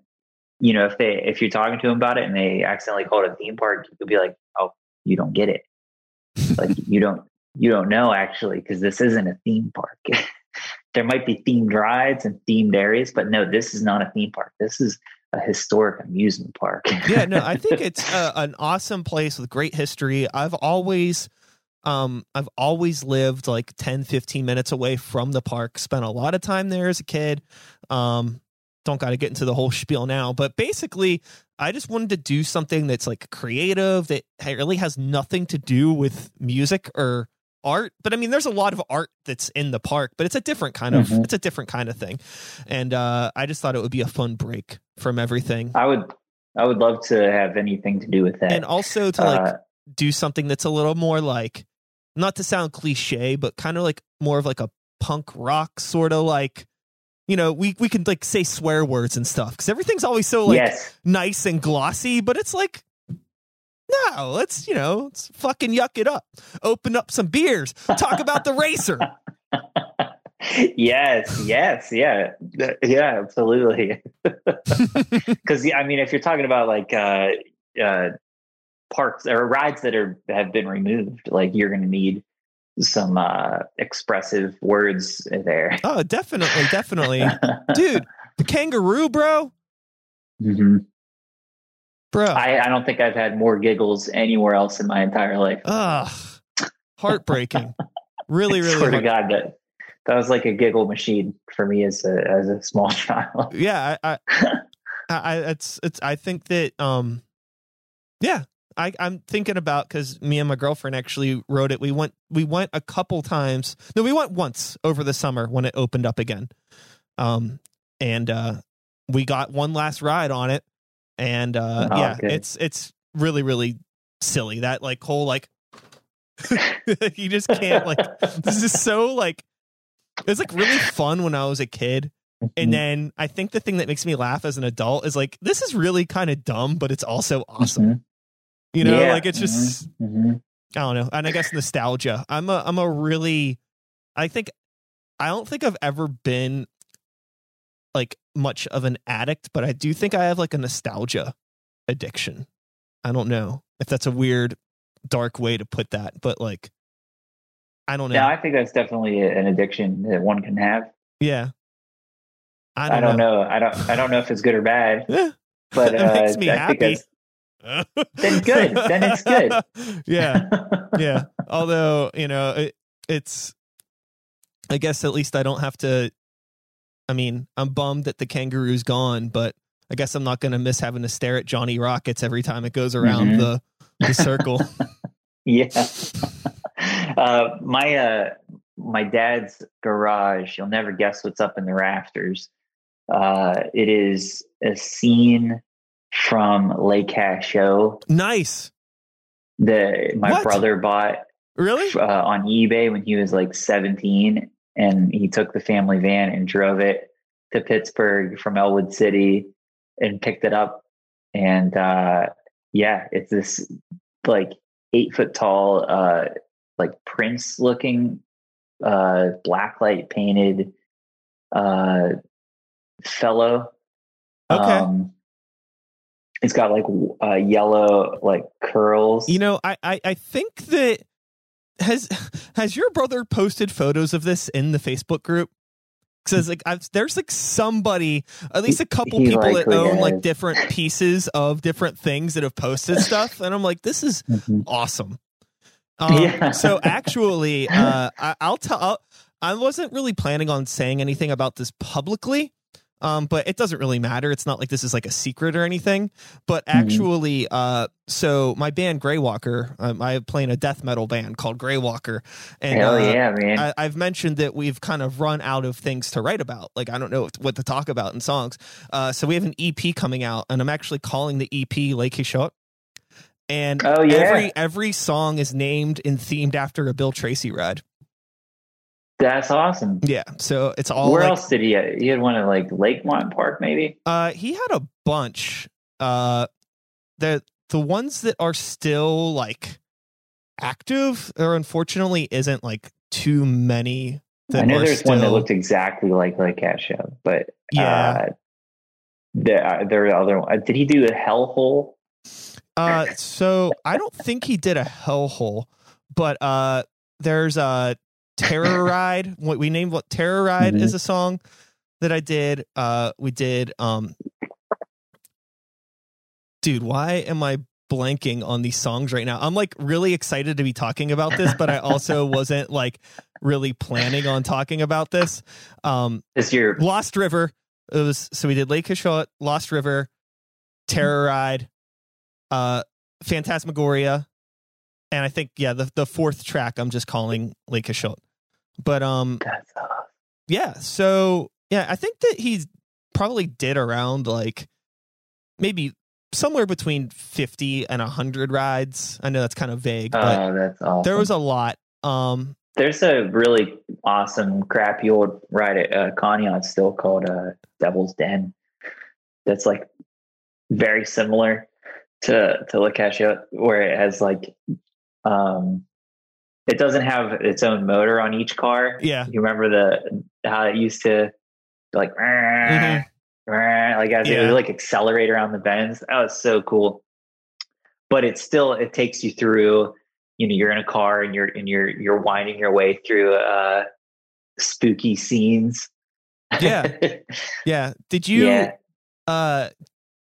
you know, if they if you're talking to them about it and they accidentally call it a theme park, you could be like, "Oh, you don't get it. like you don't you don't know actually because this isn't a theme park." there might be themed rides and themed areas, but no, this is not a theme park. This is a historic amusement park. yeah, no, I think it's a, an awesome place with great history. I've always um I've always lived like 10 15 minutes away from the park. Spent a lot of time there as a kid. Um don't got to get into the whole spiel now, but basically I just wanted to do something that's like creative that really has nothing to do with music or art but i mean there's a lot of art that's in the park but it's a different kind of mm-hmm. it's a different kind of thing and uh i just thought it would be a fun break from everything i would i would love to have anything to do with that and also to like uh, do something that's a little more like not to sound cliche but kind of like more of like a punk rock sort of like you know we we can like say swear words and stuff because everything's always so like yes. nice and glossy but it's like no, let's, you know, let's fucking yuck it up. Open up some beers. Talk about the racer. yes, yes, yeah. Yeah, absolutely. Cuz I mean if you're talking about like uh uh parks or rides that are have been removed, like you're going to need some uh expressive words there. Oh, definitely, definitely. Dude, the kangaroo, bro. hmm bro. I, I don't think I've had more giggles anywhere else in my entire life. Ugh, heartbreaking. really, really. Swear to God, that that was like a giggle machine for me as a as a small child. Yeah, I, I, I it's it's. I think that um, yeah, I, I'm thinking about because me and my girlfriend actually rode it. We went we went a couple times. No, we went once over the summer when it opened up again. Um, and uh, we got one last ride on it, and uh, Oh, yeah, good. it's it's really really silly that like whole like you just can't like this is so like it's like really fun when I was a kid. Mm-hmm. And then I think the thing that makes me laugh as an adult is like this is really kind of dumb, but it's also awesome. Mhm. You know, Yeah. like it's just Mhm. I don't know. And I guess nostalgia. I'm a I'm a really I think I don't think I've ever been like much of an addict, but I do think I have like a nostalgia addiction. I don't know if that's a weird dark way to put that, but like I don't know. Yeah, I think that's definitely an addiction that one can have. yeah. I I don't, don't, know. know. I don't. I don't know if it's good or bad, Yeah. but It uh, makes me I happy. Then good. Then it's good. yeah. yeah. Although, you know, it, it's, I guess at least I don't have to. I mean, I'm bummed that the kangaroo's gone, but I guess I'm not going to miss having to stare at Johnny Rockets every time it goes around Mhm. the, the circle. yeah. uh, my uh, my dad's garage. You'll never guess what's up in the rafters. Uh, it is a scene from Le Cachot nice. that my What? brother bought Really? uh, on eBay when he was like 17 and he took the family van and drove it to Pittsburgh from Ellwood City and picked it up. And uh, yeah, it's this like eight foot tall, uh, like Prince looking, uh, blacklight painted uh, fellow. Okay. Um, it's got like uh, yellow like curls. You know, I, I, I think that has has your brother posted photos of this in the Facebook group? Because like I've, there's like somebody, at least a couple He people that own like different pieces of different things that have posted stuff, and I'm like, this is Mhm. awesome. Um, Yeah. So actually, uh, I, I'll tell. I'll, I wasn't really planning on saying anything about this publicly, um, but it doesn't really matter. It's not like this is like a secret or anything. But Mm-hmm. actually, uh, so my band Greywalker, um, I play in a death metal band called Greywalker, and Hell uh, yeah, man. I, I've mentioned that we've kind of run out of things to write about. Like I don't know what to talk about in songs. Uh, so we have an EP coming out, and I'm actually calling the EP Le Cachot. And Oh, yeah. every every song is named and themed after a Bill Tracy ride. That's awesome. Yeah, so it's all Where like, else did he? He had one at like Lakemont Park, maybe. Uh, he had a bunch. Uh, the the ones that are still like active, there unfortunately isn't like too many. That I know there's one that looked exactly like Le Cachot, but Yeah. uh, there uh, there are other. one- Did he do a Hellhole? Uh, so I don't think he did a hellhole, but uh, there's a Terror Ride. What we named what Terror Ride Mhm. is a song that I did. Uh, we did. Um, dude, why am I blanking on these songs right now? I'm like really excited to be talking about this, but I also wasn't like really planning on talking about this. Um, Is your Lost River. It was so we did Le Cachot, Lost River, Terror Ride, uh, Phantasmagoria, and I think yeah the the fourth track I'm just calling Le Cachot. But um awesome. yeah, so yeah, I think that he probably did around like maybe somewhere between 50 and 100 rides. I know that's kind of vague, but Oh, that's awesome. there was a lot. Um There's a really awesome crappy old ride at uh, Conneaut still called uh, Devil's Den. That's like very similar to to Le Cachot, where it has like um, it doesn't have its own motor on each car. yeah. You remember the how it used to like Mhm. like as it Yeah. would like accelerate around the bends. That was so cool. But it's still it takes you through. You know, you're in a car and you're and you're you're winding your way through uh, spooky scenes. Yeah. Yeah. Did you yeah. uh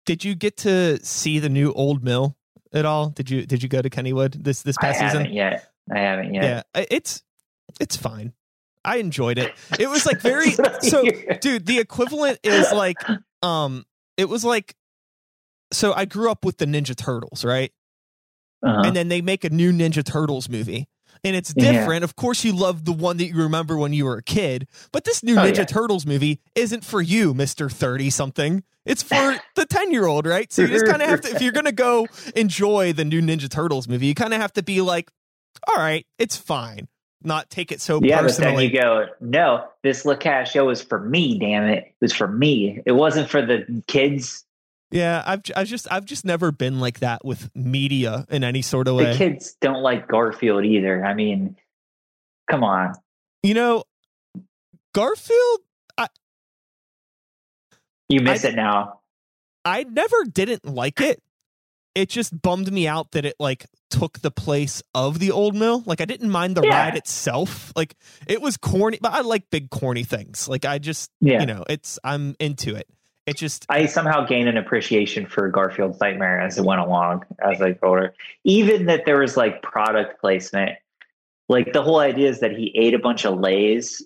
did you get to see the new old mill at all? Did you did you go to Kennywood this this past season? yet. I haven't yet. Yeah. It's it's fine. I enjoyed it. It was like very That's what I so dude, the equivalent is like um it was like so I grew up with the Ninja Turtles, right? uh-huh. and then they make a new Ninja Turtles movie. And it's different. Yeah. Of course, you love the one that you remember when you were a kid, but this new oh, Ninja yeah. Turtles movie isn't for you, Mister Thirty something. It's for the ten year old, right? So you just kind of have to. If you're gonna go enjoy the new Ninja Turtles movie, you kind of have to be like, all right, it's fine. Not take it so yeah, personally. but then you go, no, this Le Cachot was for me. Damn it, it was for me. It wasn't for the kids yeah, I've I've just I've just never been like that with media in any sort of way. The kids don't like Garfield either. I mean, come on. You know, Garfield. I, you miss I, it now. I never didn't like it. It just bummed me out that it like took the place of the old mill. Like I didn't mind the yeah. ride itself. Like it was corny, but I like big corny things. Like I just, yeah. you know, it's I'm into it. It just I somehow gained an appreciation for Garfield's Nightmare as it went along as I got older. Even that there was like product placement. Like the whole idea is that he ate a bunch of Lay's,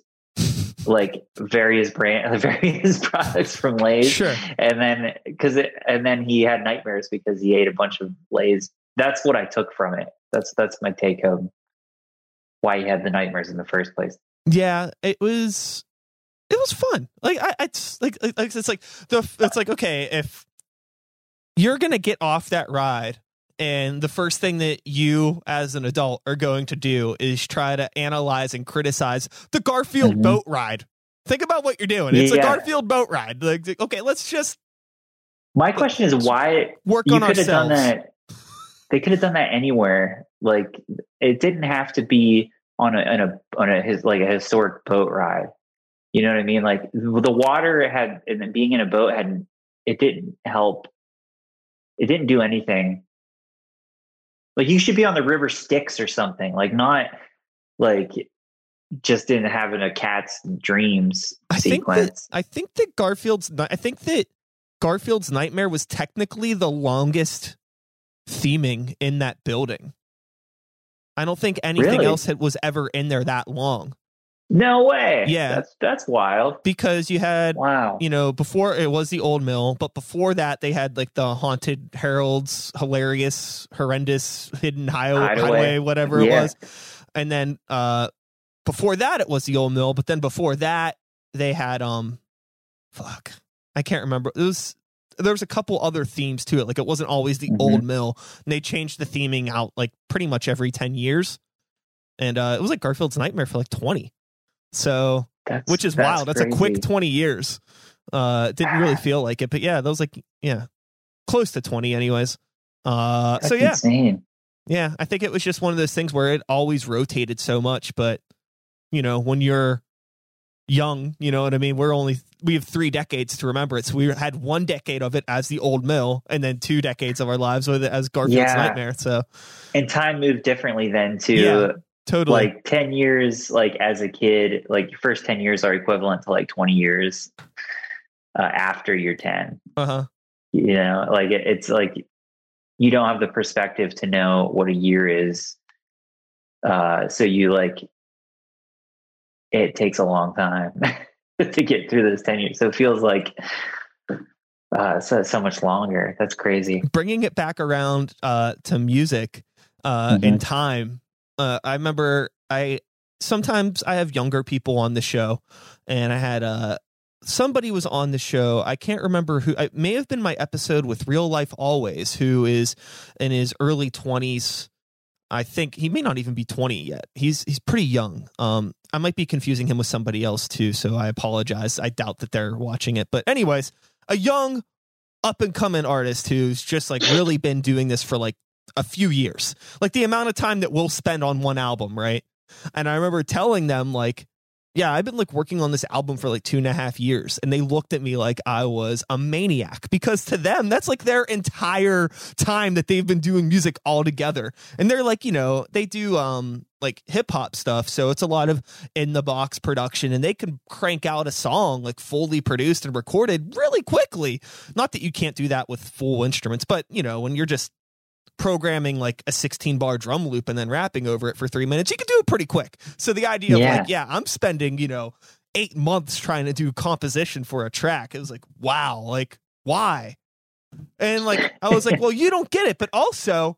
like various brand various products from Lay's. Sure. And then because it and then he had nightmares because he ate a bunch of Lay's. That's what I took from it. That's that's my take home. Why he had the nightmares in the first place. Yeah, it was it was fun. Like I, it's like, like it's like the it's like okay if you're gonna get off that ride and the first thing that you as an adult are going to do is try to analyze and criticize the Garfield mm-hmm. boat ride. Think about what you're doing. It's yeah. a Garfield boat ride. Like okay, let's just. My question is why work on ourselves. Done that, they could have done that anywhere. Like it didn't have to be on a on a on a his like a historic boat ride. You know what I mean? Like the water had, and being in a boat hadn't. it didn't help. It didn't do anything. Like you should be on the river Styx or something. Like not like just in having a cat's dreams I sequence. Think that, I think that Garfield's. I think that Garfield's nightmare was technically the longest theming in that building. I don't think anything really? else had, was ever in there that long. No way. Yeah. That's that's wild. Because you had wow. you know, before it was the old mill, but before that they had like the haunted heralds, hilarious, horrendous hidden highway, highway whatever yeah. it was. And then uh before that it was the old mill, but then before that they had um fuck. I can't remember. It was there was a couple other themes to it. Like it wasn't always the mm-hmm. old mill. And they changed the theming out like pretty much every 10 years. And uh, it was like Garfield's Nightmare for like 20. So, that's, which is that's wild. That's crazy. a quick 20 years. Uh, didn't really feel like it, but yeah, those like, yeah, close to 20 anyways. Uh, that's so yeah. Insane. Yeah. I think it was just one of those things where it always rotated so much, but you know, when you're young, you know what I mean? We're only, we have three decades to remember it. So we had one decade of it as the old mill and then two decades of our lives with it as Garfield's yeah. Nightmare. So, and time moved differently then too. Yeah. Totally. Like 10 years, like as a kid, like your first 10 years are equivalent to like 20 years uh, after you're 10. Uh huh. You know, like it, it's like you don't have the perspective to know what a year is. Uh, so you like, it takes a long time to get through those 10 years. So it feels like, uh, so, so much longer. That's crazy. Bringing it back around uh, to music uh, mm-hmm. in time, uh, I remember I sometimes I have younger people on the show, and I had uh somebody was on the show. I can't remember who. It may have been my episode with Real Life Always, who is in his early twenties. I think he may not even be 20 yet. He's he's pretty young. Um, I might be confusing him with somebody else too, so I apologize. I doubt that they're watching it. But anyways, a young up and coming artist who's just like really been doing this for like a few years. Like the amount of time that we'll spend on one album, right? And I remember telling them, like, yeah, I've been like working on this album for like two and a half years. And they looked at me like I was a maniac because to them, that's like their entire time that they've been doing music all together. And they're like, you know, they do um like hip hop stuff. So it's a lot of in the box production and they can crank out a song like fully produced and recorded really quickly. Not that you can't do that with full instruments, but you know, when you're just programming like a 16 bar drum loop and then rapping over it for three minutes, you can do it pretty quick. So the idea yeah. of like, yeah, I'm spending, you know, eight months trying to do composition for a track. It was like, wow, like, why? And like, I was like, well, you don't get it. But also,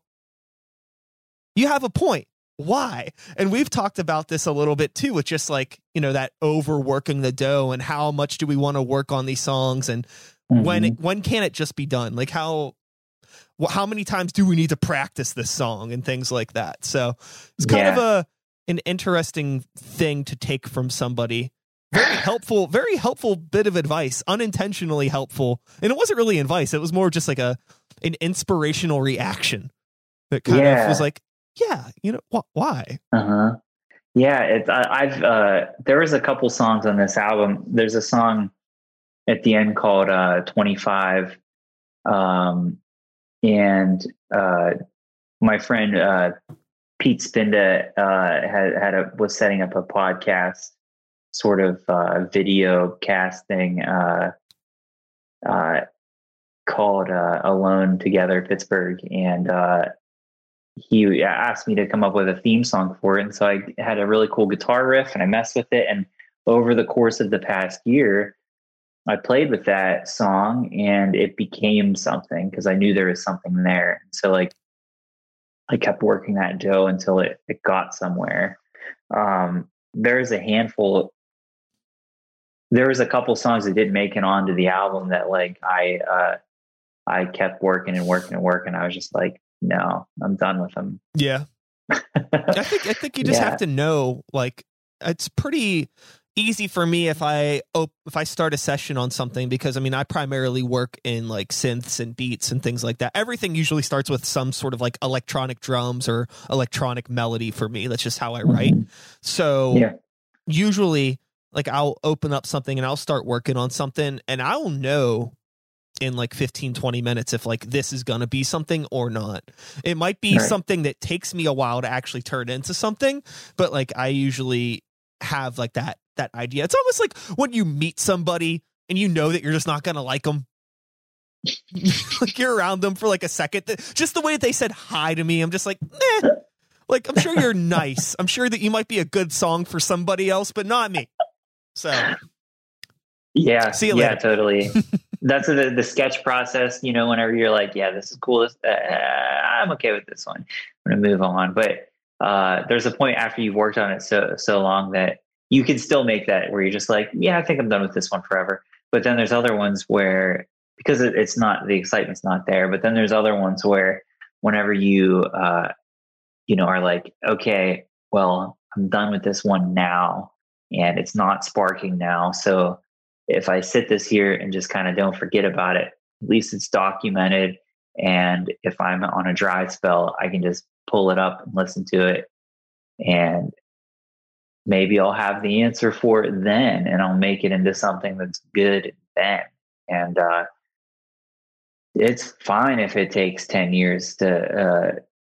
you have a point. Why? And we've talked about this a little bit too, with just like, you know, that overworking the dough and how much do we want to work on these songs and mm-hmm. when when can it just be done? Like how how many times do we need to practice this song and things like that? So it's kind yeah. of a an interesting thing to take from somebody. Very helpful, very helpful bit of advice, unintentionally helpful. And it wasn't really advice, it was more just like a an inspirational reaction that kind yeah. of was like, yeah, you know, wh- why? Uh-huh. Yeah, it's I, have uh there was a couple songs on this album. There's a song at the end called uh 25 um and uh my friend uh Pete Spinda uh, had had a was setting up a podcast, sort of uh, video casting uh, uh, called uh, "Alone Together Pittsburgh," and he asked me to come up with a theme song for it. And so I had a really cool guitar riff, and I messed with it. And over the course of the past year, I played with that song, and it became something because I knew there was something there. So like I kept working that dough until it, it got somewhere. Um, there's a handful. There was a couple songs that didn't make it onto the album that like I uh, I kept working and working and working. I was just like, no, I'm done with them. Yeah, I think I think you just yeah. have to know like it's pretty easy for me if I op- if I start a session on something because I mean I primarily work in like synths and beats and things like that. Everything usually starts with some sort of like electronic drums or electronic melody for me. That's just how I write. Mm-hmm. So yeah. usually like I'll open up something and I'll start working on something and I'll know in like 15 20 minutes if like this is going to be something or not. It might be right. something that takes me a while to actually turn into something, but like I usually have like that that idea. It's almost like when you meet somebody and you know that you're just not going to like them. like you're around them for like a second. Just the way that they said hi to me, I'm just like, eh. Like I'm sure you're nice. I'm sure that you might be a good song for somebody else, but not me. So yeah, see you yeah, later. totally. That's the the sketch process. You know, whenever you're like, yeah, this is cool. This, uh, I'm okay with this one. I'm gonna move on. But uh, there's a point after you've worked on it so so long that you can still make that where you're just like, yeah, I think I'm done with this one forever. But then there's other ones where because it, it's not the excitement's not there. But then there's other ones where whenever you uh, you know are like, okay, well, I'm done with this one now, and it's not sparking now. So if I sit this here and just kind of don't forget about it, at least it's documented. And if I'm on a dry spell, I can just pull it up and listen to it. And maybe I'll have the answer for it then and I'll make it into something that's good then. And uh, it's fine if it takes 10 years to uh,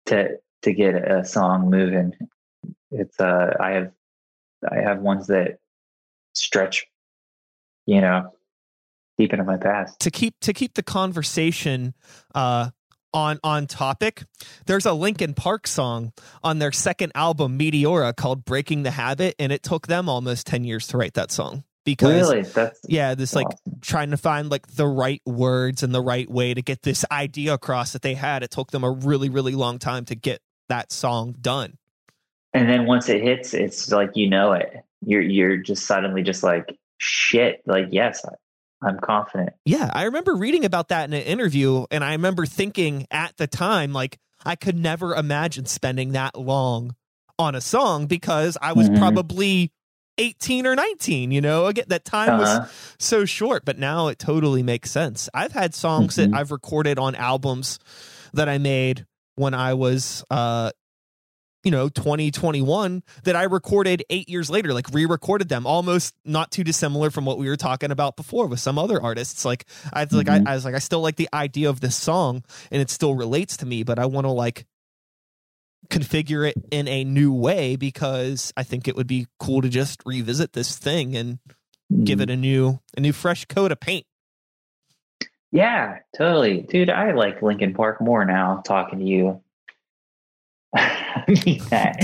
to to get a song moving. It's uh I have I have ones that stretch, you know, deep into my past. To keep to keep the conversation uh on on topic, there's a Linkin Park song on their second album Meteora called Breaking the Habit and it took them almost 10 years to write that song because really? That's yeah, this awesome. like trying to find like the right words and the right way to get this idea across that they had. It took them a really really long time to get that song done. And then once it hits, it's like you know it. You're you're just suddenly just like shit. Like yes, I'm confident. Yeah, I remember reading about that in an interview, and I remember thinking at the time, like, I could never imagine spending that long on a song because I was mm-hmm. probably 18 or 19, you know, again, that time uh-huh. was so short, but now it totally makes sense. I've had songs mm-hmm. that I've recorded on albums that I made when I was uh you know 2021 that I recorded 8 years later like re-recorded them almost not too dissimilar from what we were talking about before with some other artists like I was mm-hmm. like I, I was like I still like the idea of this song and it still relates to me but I want to like configure it in a new way because I think it would be cool to just revisit this thing and mm-hmm. give it a new a new fresh coat of paint. Yeah, totally. Dude, I like Linkin Park more now talking to you. I mean that.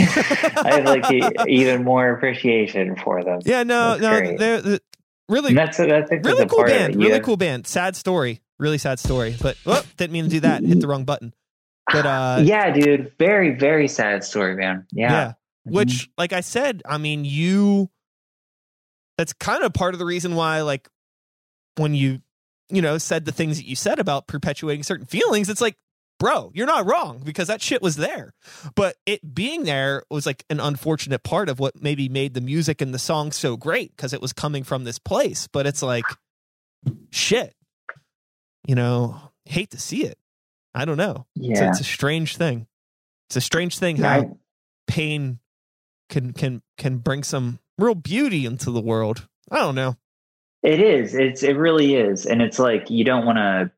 I have like even more appreciation for them. Yeah, no, that's no, great. they're, they're really and that's I think really cool band. Really have. cool band. Sad story. Really sad story. But oh, didn't mean to do that. Hit the wrong button. But uh yeah, dude, very very sad story, man. Yeah. yeah. Mm-hmm. Which like I said, I mean, you that's kind of part of the reason why like when you you know said the things that you said about perpetuating certain feelings, it's like bro, you're not wrong because that shit was there. But it being there was like an unfortunate part of what maybe made the music and the song so great because it was coming from this place. But it's like, shit, you know, hate to see it. I don't know. Yeah. It's, it's a strange thing. It's a strange thing how pain can can can bring some real beauty into the world. I don't know. It is. It's it really is. And it's like you don't want to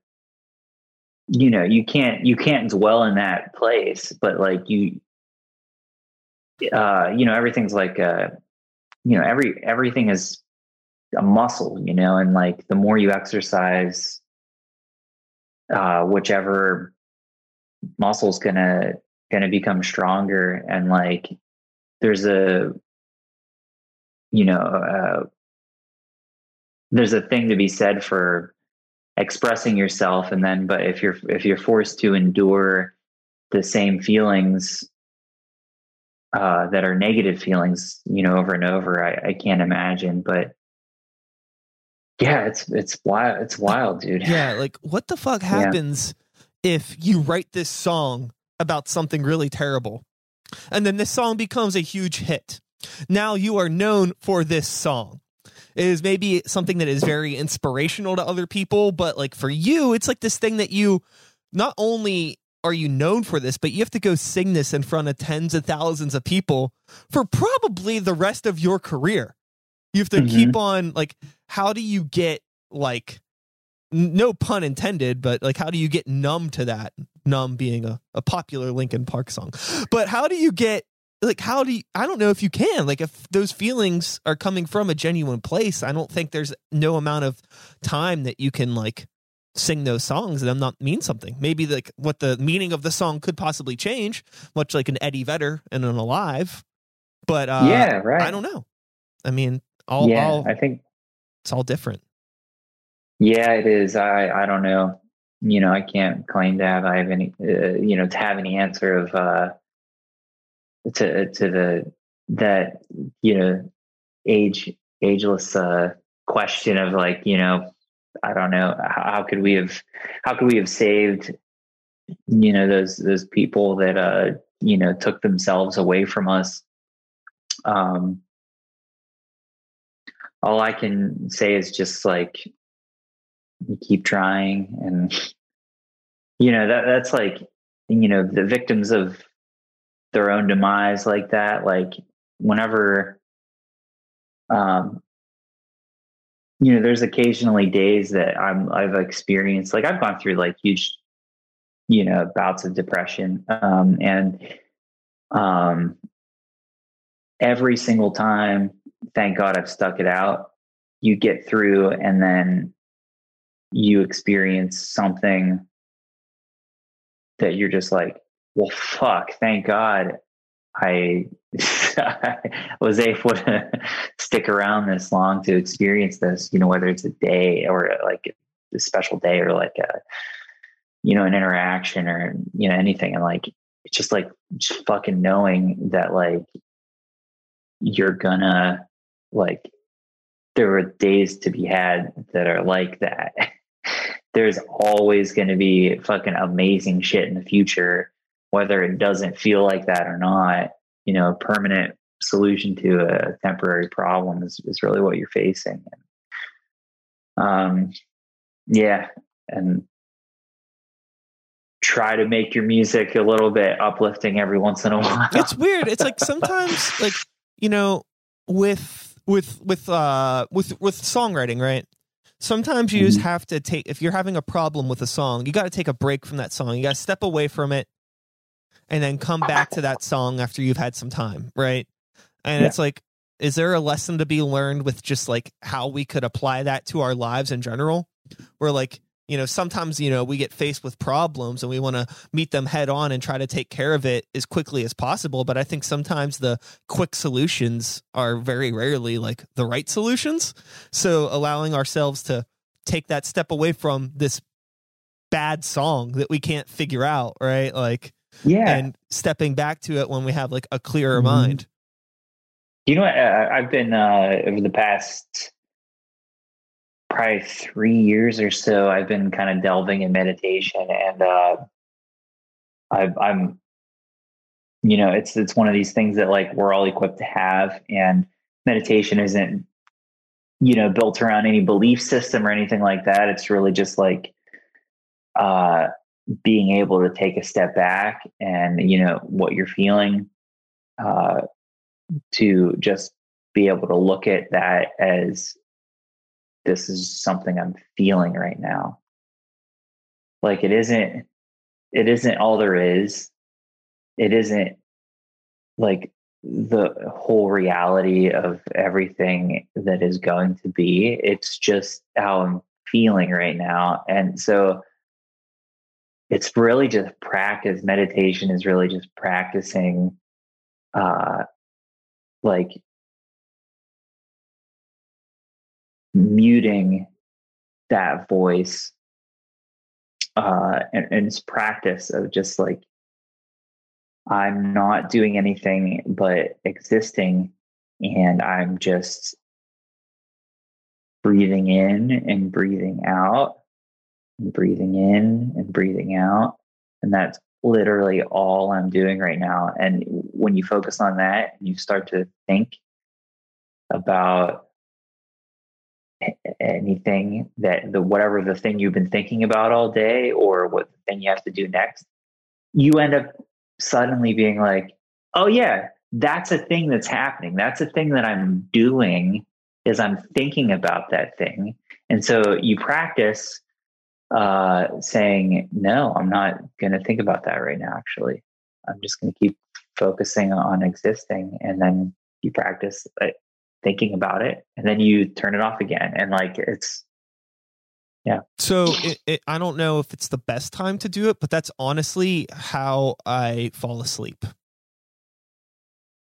you know, you can't you can't dwell in that place, but like you uh you know, everything's like uh you know, every everything is a muscle, you know, and like the more you exercise uh whichever muscle's gonna gonna become stronger and like there's a you know uh there's a thing to be said for expressing yourself and then but if you're if you're forced to endure the same feelings uh that are negative feelings you know over and over i, I can't imagine but yeah it's it's wild it's wild dude Yeah, like what the fuck happens if you write this song about something really terrible and then this song becomes a huge hit? Now you are known for this song. Is maybe something that is very inspirational to other people, but like for you, it's like this thing that you not only are you known for this, but you have to go sing this in front of tens of thousands of people for probably the rest of your career. You have to Mhm. keep on like how do you get like no pun intended, but like how do you get numb to that? Numb being a, a popular Linkin Park song. But how do you get like how do you I don't know if you can. Like if those feelings are coming from a genuine place, I don't think there's no amount of time that you can like sing those songs and them not mean something. Maybe like what the meaning of the song could possibly change, much like an Eddie Vedder and an Alive. But uh yeah right I don't know. I mean, all, yeah all i think it's all different. Yeah, it is. I I don't know. You know, I can't claim to have I have any uh, you know to have any answer of uh to to the that you know age ageless uh question of like you know I don't know how, could we have how could we have saved you know those those people that uh you know took themselves away from us? Um all I can say is just like keep trying and you know that that's like you know the victims of their own demise like that like whenever um you know there's occasionally days that i'm i've experienced like i've gone through like huge you know bouts of depression um and um every single time thank god i've stuck it out you get through and then you experience something that you're just like, well, fuck, thank God I, was able to stick around this long to experience this, you know, whether it's a day or like a special day or like a, you know, an interaction or, you know, anything. And like, it's just like, just fucking knowing that like, you're gonna like, there are days to be had that are like that. There's always going to be fucking amazing shit in the future, whether it doesn't feel like that or not. You know, a permanent solution to a temporary problem is, is really what you're facing. Um, yeah, and try to make your music a little bit uplifting every once in a while. it's weird. It's like sometimes like, you know, with with with uh with with songwriting, right? Sometimes you just Mhm. have to take if you're having a problem with a song, you got to take a break from that song. You got to step away from it and then come back to that song after you've had some time, right? And Yeah. it's like is there a lesson to be learned with just like how we could apply that to our lives in general? Where like you know sometimes you know we get faced with problems and we want to meet them head on and try to take care of it as quickly as possible but i think sometimes the quick solutions are very rarely like the right solutions so allowing ourselves to take that step away from this bad song that we can't figure out, right? Like, yeah. and stepping back to it when we have like a clearer Mhm. mind. You know what? Uh, I've been uh, over the past probably three years or so. I've been kind of delving in meditation, and uh, I, I'm, you know, it's it's one of these things that like we're all equipped to have, and meditation isn't, you know, built around any belief system or anything like that. It's really just like uh, being able to take a step back and you know what you're feeling. Uh, to just be able to look at that as this is something I'm feeling right now. Like it isn't it isn't all there is. It isn't like the whole reality of everything that is going to be. It's just how I'm feeling right now. And so it's really just practice. Meditation is really just practicing uh like muting that voice uh and, and it's practice of just like i'm not doing anything but existing and i'm just breathing in and breathing out and breathing in and breathing out. And that's literally all i'm doing right now. And when you focus on that you start to think about anything that the whatever the thing you've been thinking about all day or what the thing you have to do next you end up suddenly being like oh yeah that's a thing that's happening. That's a thing that i'm doing is i'm thinking about that thing. And so you practice uh, saying no i'm not going to think about that right now actually i'm just going to keep focusing on existing and then you practice like, thinking about it and then you turn it off again and like it's yeah So it, it, I don't know if it's the best time to do it, but that's honestly how I fall asleep.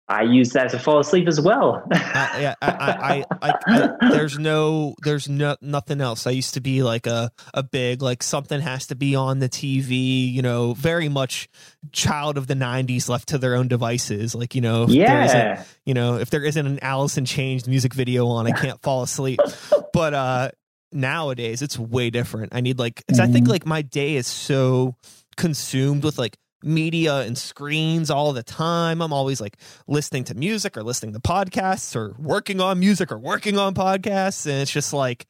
I use that to fall asleep as well I, yeah, I, I, I, I, there's no, there's no nothing else. I used to be like a a big like something has to be on the TV. You know, very much child of the '90s, left to their own devices. Like you know, if there isn't, yeah you know, if there isn't an Alice in Chains music video on, I can't fall asleep. But uh nowadays it's way different. I need like 'cause I think Mhm. like my day is so consumed with like media and screens all the time. I'm always like listening to music or listening to podcasts or working on music or working on podcasts and it's just like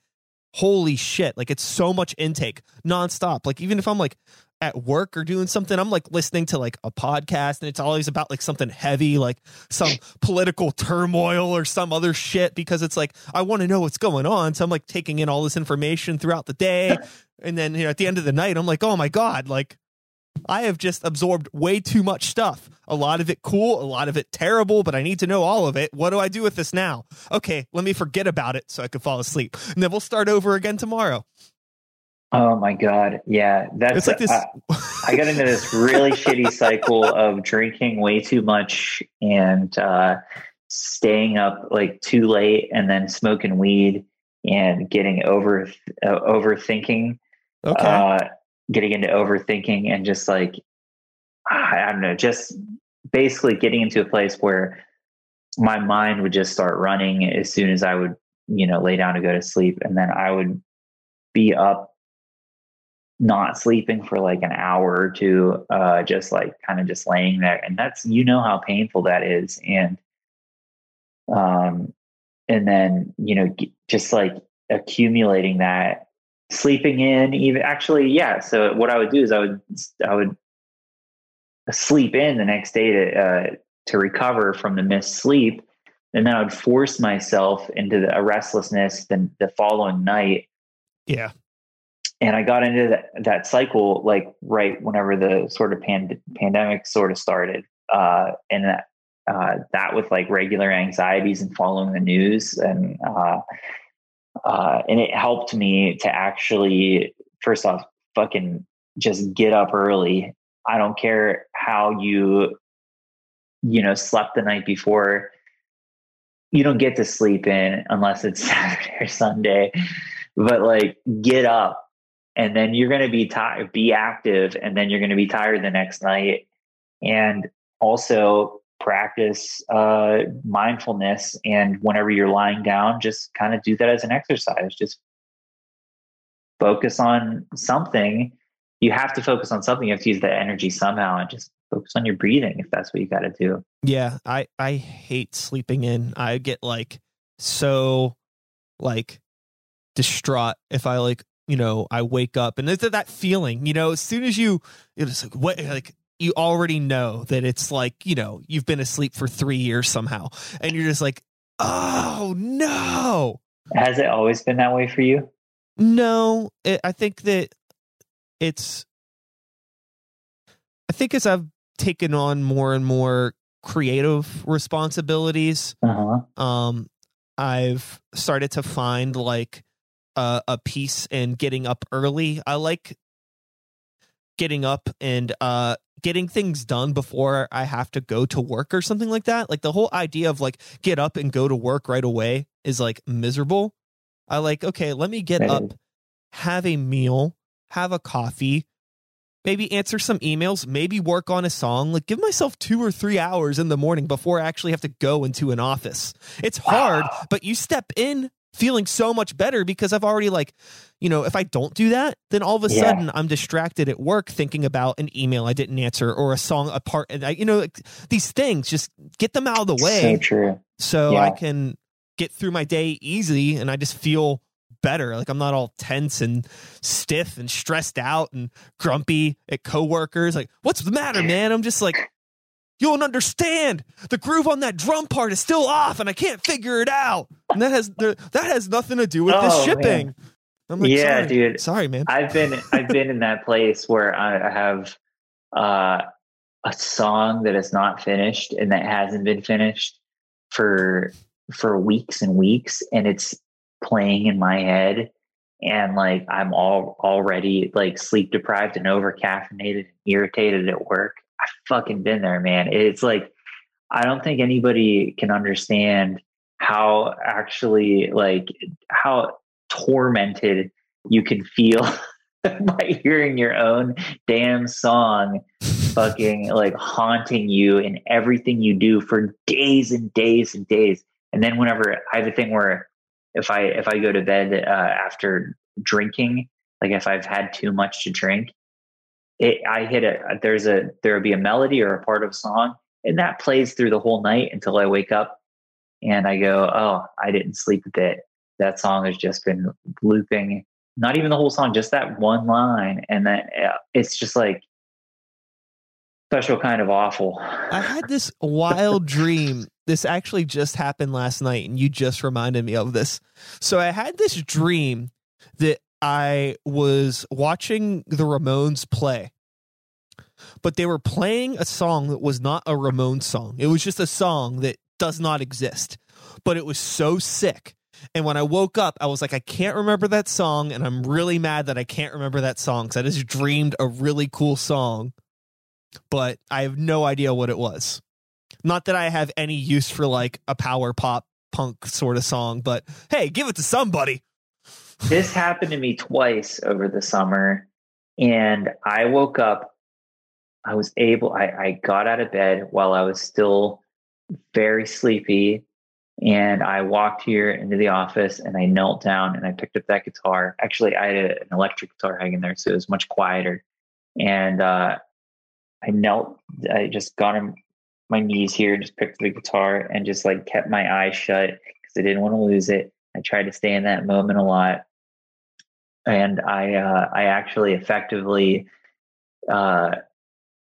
holy shit, like it's so much intake nonstop. Like even if I'm like at work or doing something, I'm like listening to like a podcast and it's always about like something heavy, like some political turmoil or some other shit because it's like I want to know what's going on. So I'm like taking in all this information throughout the day. And then you know, at the end of the night, I'm like, oh my God, like I have just absorbed way too much stuff. A lot of it cool, a lot of it terrible, but I need to know all of it. What do I do with this now? Okay, let me forget about it so I can fall asleep. And then we'll start over again tomorrow. oh my god yeah that's It's like this I, I got into this really shitty cycle of drinking way too much and uh staying up like too late and then smoking weed and getting over uh, overthinking okay. uh, getting into overthinking and just like I don't know, just basically getting into a place where my mind would just start running as soon as I would, you know, lay down to go to sleep, and then I would be up, not sleeping for like an hour or two, uh, just like kind of just laying there, and that's you know how painful that is, and um, and then you know just like accumulating that sleeping in even actually yeah so what i would do is i would i would sleep in the next day to uh, to recover from the missed sleep and then i would force myself into the, a restlessness the, the following night yeah. and i got into that, that cycle like right whenever the sort of pand- pandemic sort of started uh, and that uh, that with like regular anxieties and following the news and uh, and it helped me to actually first off fucking just get up early. I don't care how you you know slept the night before. You don't get to sleep in unless it's saturday or sunday. But like get up and then you're going to be tired, be active, and then you're going to be tired the next night. And also practice uh, mindfulness. And whenever you're lying down, just kind of do that as an exercise. Just focus on something. You have to focus on something. You have to use that energy somehow and just focus on your breathing if that's what you got to do. Yeah, I I hate sleeping in. I get like so like distraught if I like you know I wake up and there's that feeling you know as soon as you it's like what like you already know that it's like you know you've been asleep for three years somehow. And you're just like oh no. Has it always been that way for you? No. It, i think that it's i think as i've taken on more and more creative responsibilities uh-huh. um i've started to find like uh, a piece in getting up early. I like getting up and uh getting things done before I have to go to work or something like that. Like the whole idea of like get up and go to work right away is like miserable. I like, okay, let me get up, have a meal, have a coffee, maybe answer some emails, maybe work on a song, like give myself 2 or 3 hours in the morning before I actually have to go into an office. It's hard, wow. but you step in feeling so much better because I've already like, you know, if I don't do that, then all of a yeah. sudden I'm distracted at work thinking about an email I didn't answer or a song apart. And I, you know, like, these things just get them out of the way. So true. So yeah. I can get through my day easy and I just feel better. Like I'm not all tense and stiff and stressed out and grumpy at coworkers. Like, what's the matter, man? I'm just like, you don't understand. The groove on that drum part is still off, and I can't figure it out. And that has that has nothing to do with oh, this shipping. Like, yeah, sorry. dude. Sorry, man. I've been I've been in that place where I have uh, a song that is not finished and that hasn't been finished for for weeks and weeks, and it's playing in my head, and like I'm all already like sleep deprived and over caffeinated and irritated at work I've fucking been there, man. It's like I don't think anybody can understand how actually like how tormented you can feel by hearing your own damn song fucking like haunting you in everything you do for days and days and days. And then whenever I have a thing where if I if I go to bed uh, after drinking, like if I've had too much to drink, it, I hit a there's a there will be a melody or a part of a song, and that plays through the whole night until I wake up, and I go, oh, I didn't sleep a bit. That song has just been looping, not even the whole song, just that one line, and then it's just like special kind of awful. I had this wild dream. This actually just happened last night, and you just reminded me of this. So I had this dream that I was watching the Ramones play, but they were playing a song that was not a Ramones song. It was just a song that does not exist, but it was so sick. And when I woke up, I was like, I can't remember that song, and I'm really mad that I can't remember that song because I just dreamed a really cool song, but I have no idea what it was. Not that I have any use for like a power pop punk sort of song, but hey, give it to somebody this happened to me twice over the summer and i woke up i was able I, I got out of bed while i was still very sleepy and i walked here into the office and i knelt down and i picked up that guitar. Actually i had a, an electric guitar hanging there so it was much quieter and uh, i knelt i just got on my knees here and just picked the guitar and just like kept my eyes shut because i didn't want to lose it. I tried to stay in that moment a lot, and I uh, I actually effectively uh,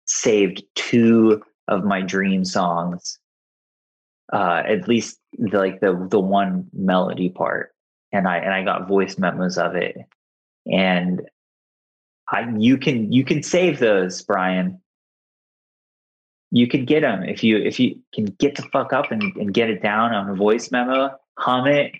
saved two of my dream songs, uh, at least the, like the the one melody part, and I and I got voice memos of it, and I you can you can save those, Brian. You can get them if you if you can get the fuck up and, and get it down on a voice memo, hum it,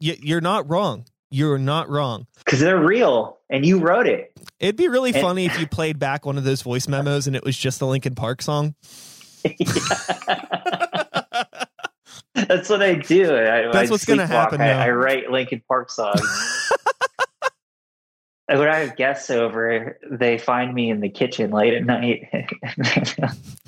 yeah, you're not wrong. You're not wrong because they're real, and you wrote it. It'd be really and- funny if you played back one of those voice memos and it was just the Linkin Park song. That's what I do. I, That's I what's going to happen. I, I, write Linkin Park songs. when I have guests over, they find me in the kitchen late at night.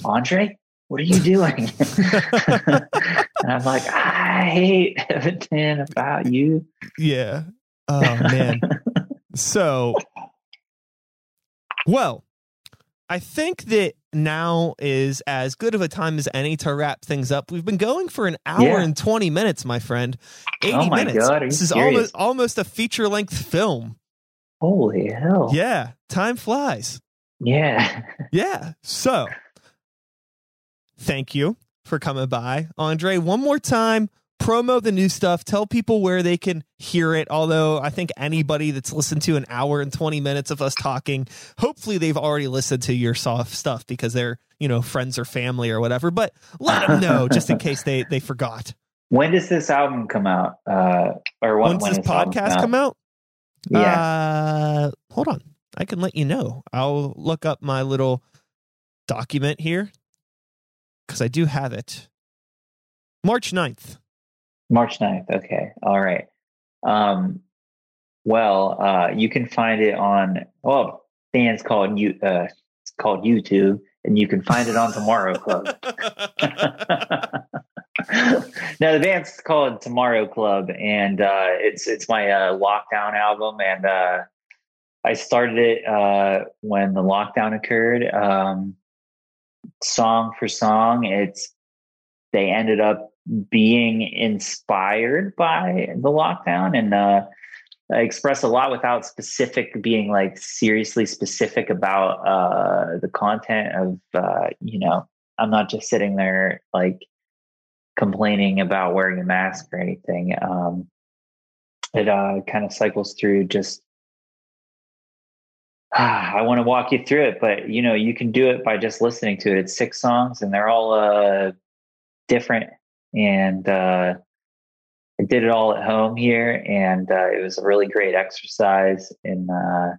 Andre, what are you doing? and I'm like, I hate Edmonton about you. Yeah. Oh man. so, well, I think that now is as good of a time as any to wrap things up. We've been going for an hour Yeah. and 20 minutes, my friend. 80 Oh my minutes. God, this is serious? almost almost a feature length film. Holy hell. Yeah, time flies. Yeah. Yeah. So, thank you for coming by, Andre. One more time, promo the new stuff. Tell people where they can hear it. Although I think anybody that's listened to an hour and 20 minutes of us talking, hopefully they've already listened to your soft stuff because they're, you know, friends or family or whatever. But let them know just in case they, they forgot. When does this album come out? Uh, or when, this does album podcast come out, Yeah. Uh, hold on. I can let you know. I'll look up my little document here because I do have it. March 9th. March 9th. Okay. All right. Um, well, uh, you can find it on, well, band's called you, uh, it's called YouTube and you can find it on Tomorrow Club. now the band's called Tomorrow Club, and uh, it's it's my uh, lockdown album, and uh, I started it uh, when the lockdown occurred. Um, song for song, it's they ended up being inspired by the lockdown, and uh, express a lot without specific being like seriously specific about uh, the content of uh, you know. I'm not just sitting there like complaining about wearing a mask or anything. Um, it uh, kind of cycles through just. Ah, I want to walk you through it, but you know you can do it by just listening to it. It's six songs, and they're all uh, different. And uh, I did it all at home here, and uh, it was a really great exercise in uh,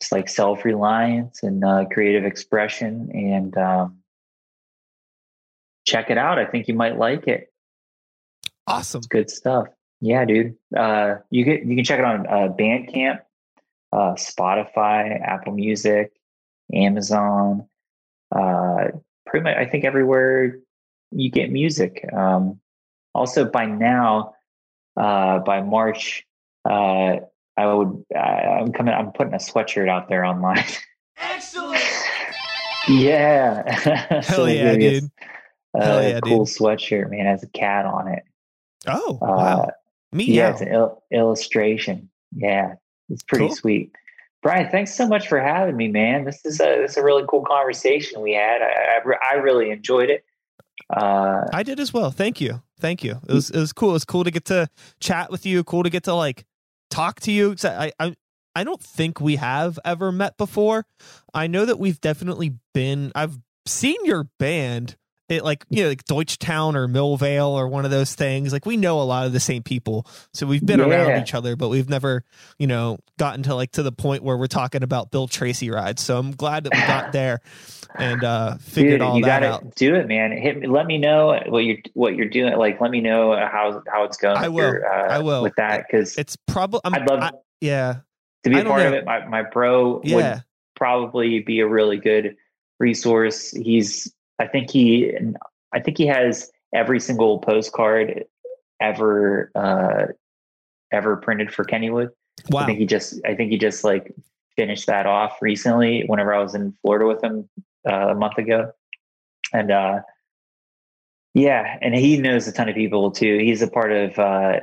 just like self reliance and uh, creative expression. And um, check it out. I think you might like it. Awesome. Good stuff. Yeah, dude. Uh, you get you can check it on uh, Bandcamp, uh, Spotify, Apple Music, Amazon. Uh, pretty much, I think everywhere you get music. Um, also, by now, uh, by March, uh, I would. Uh, I'm coming. I'm putting a sweatshirt out there online. Excellent. yeah. Hell yeah, dude. Uh, Hell yeah, cool dude. sweatshirt, man. Has a cat on it. Oh, Uh, wow. Me, yeah, yeah. it's an il- illustration. Yeah, it's pretty Cool. sweet. Brian, thanks so much for having me, man. This is a this is a really cool conversation we had. I I, I really enjoyed it. Uh, I did as well. Thank you. Thank you. It was it was cool. It was cool to get to chat with you. Cool to get to like talk to you. I I I don't think we have ever met before. I know that we've definitely been. I've seen your band. It like you know like Deutschtown or Millvale or one of those things. Like we know a lot of the same people, so we've been around each other, but we've never you know gotten to like to the point where we're talking about Bill Tracy rides. So I'm glad that we got there and uh figured dude, all you that gotta out. do it, man. Hit me. Let me know what you're what you're doing. Like, let me know how how it's going. I will. your, uh, I will. with that because It's probably I'd love I, yeah to be a part of it. My my bro yeah. would probably be a really good resource. He's I think he I think he has every single postcard ever uh ever printed for Kennywood. I think he just I think he just like finished that off recently whenever I was in Florida with him uh, a month ago. And uh yeah, and he knows a ton of people too. He's a part of uh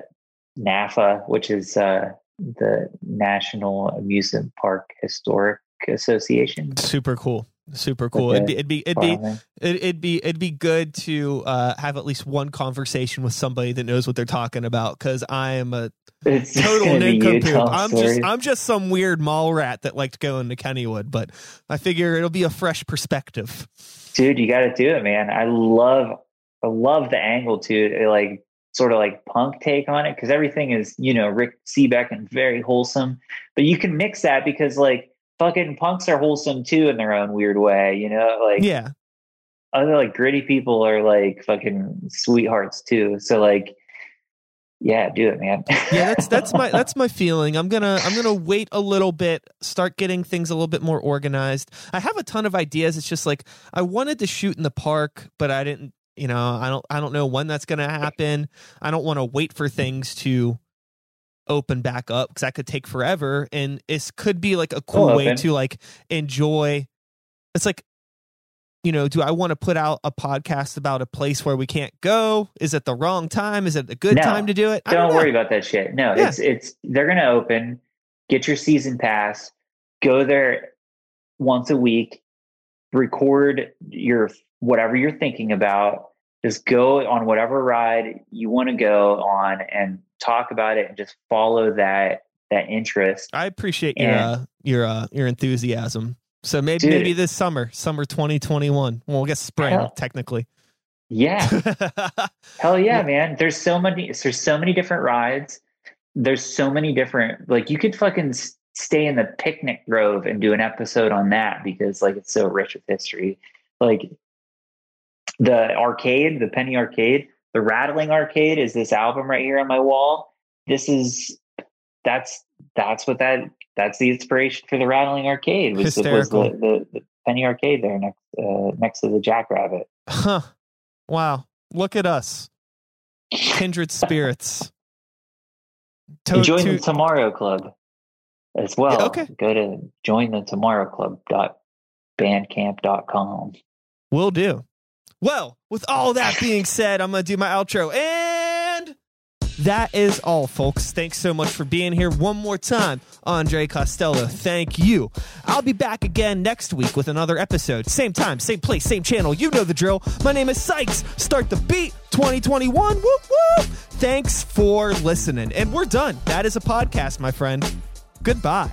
NAPHA, which is uh the National Amusement Park Historic Association. Super cool. Super cool. Okay. It'd be it'd be it'd be it'd be it'd be good to uh, have at least one conversation with somebody that knows what they're talking about because I am a It's total gonna be you nincompoop. I'm stories. just I'm just some weird mall rat that liked going to Kennywood, but I figure it'll be a fresh perspective. dude you got to do it man i love i love the angle to it like sort of like punk take on it because everything is you know Rick Sebak and very wholesome but you can mix that because like fucking punks are wholesome too in their own weird way you know like Yeah. other like gritty people are like fucking sweethearts too so like yeah, do it, man. yeah, that's that's my that's my feeling. I'm gonna I'm gonna wait a little bit, start getting things a little bit more organized. I have a ton of ideas. It's just like I wanted to shoot in the park, but I didn't. You know, I don't I don't know when that's gonna happen. I don't want to wait for things to open back up because that could take forever, and it could be like a cool way to like enjoy. It's like you know, do I want to put out a podcast about a place where we can't go? Is it the wrong time? Is it a good no, time to do it? Don't, don't worry about that shit. No, yeah. it's it's they're gonna open. Get your season pass. Go there once a week. Record your whatever you're thinking about. Just go on whatever ride you want to go on and talk about it and just follow that that interest. I appreciate and, your uh, your uh, your enthusiasm. So maybe Dude. maybe this summer, summer 2021. Well, I guess spring Hell. technically. Yeah. Hell yeah, man. There's so many there's so many different rides. There's so many different like you could fucking stay in the picnic grove and do an episode on that because like it's so rich with history. Like the arcade, the Penny Arcade, the Rattling Arcade is this album right here on my wall. This is that's that's what that that's the inspiration for the Rattling Arcade. Was, was the, the, the, Penny Arcade there next uh, next to the Jackrabbit. Huh. Wow. Look at us. Kindred spirits. To, join to, the Tomorrow Club as well. Yeah, okay. Go to join the tomorrow club dot bandcamp.com. Will do. Well, with all that being said, I'm going to do my outro. And that is all, folks. Thanks so much for being here one more time. Andre Costello, thank you. I'll be back again next week with another episode. Same time, same place, same channel. You know the drill. My name is Sykes. Start the beat 2021. Whoop, whoop. Thanks for listening. And we're done. That is a podcast, my friend. Goodbye.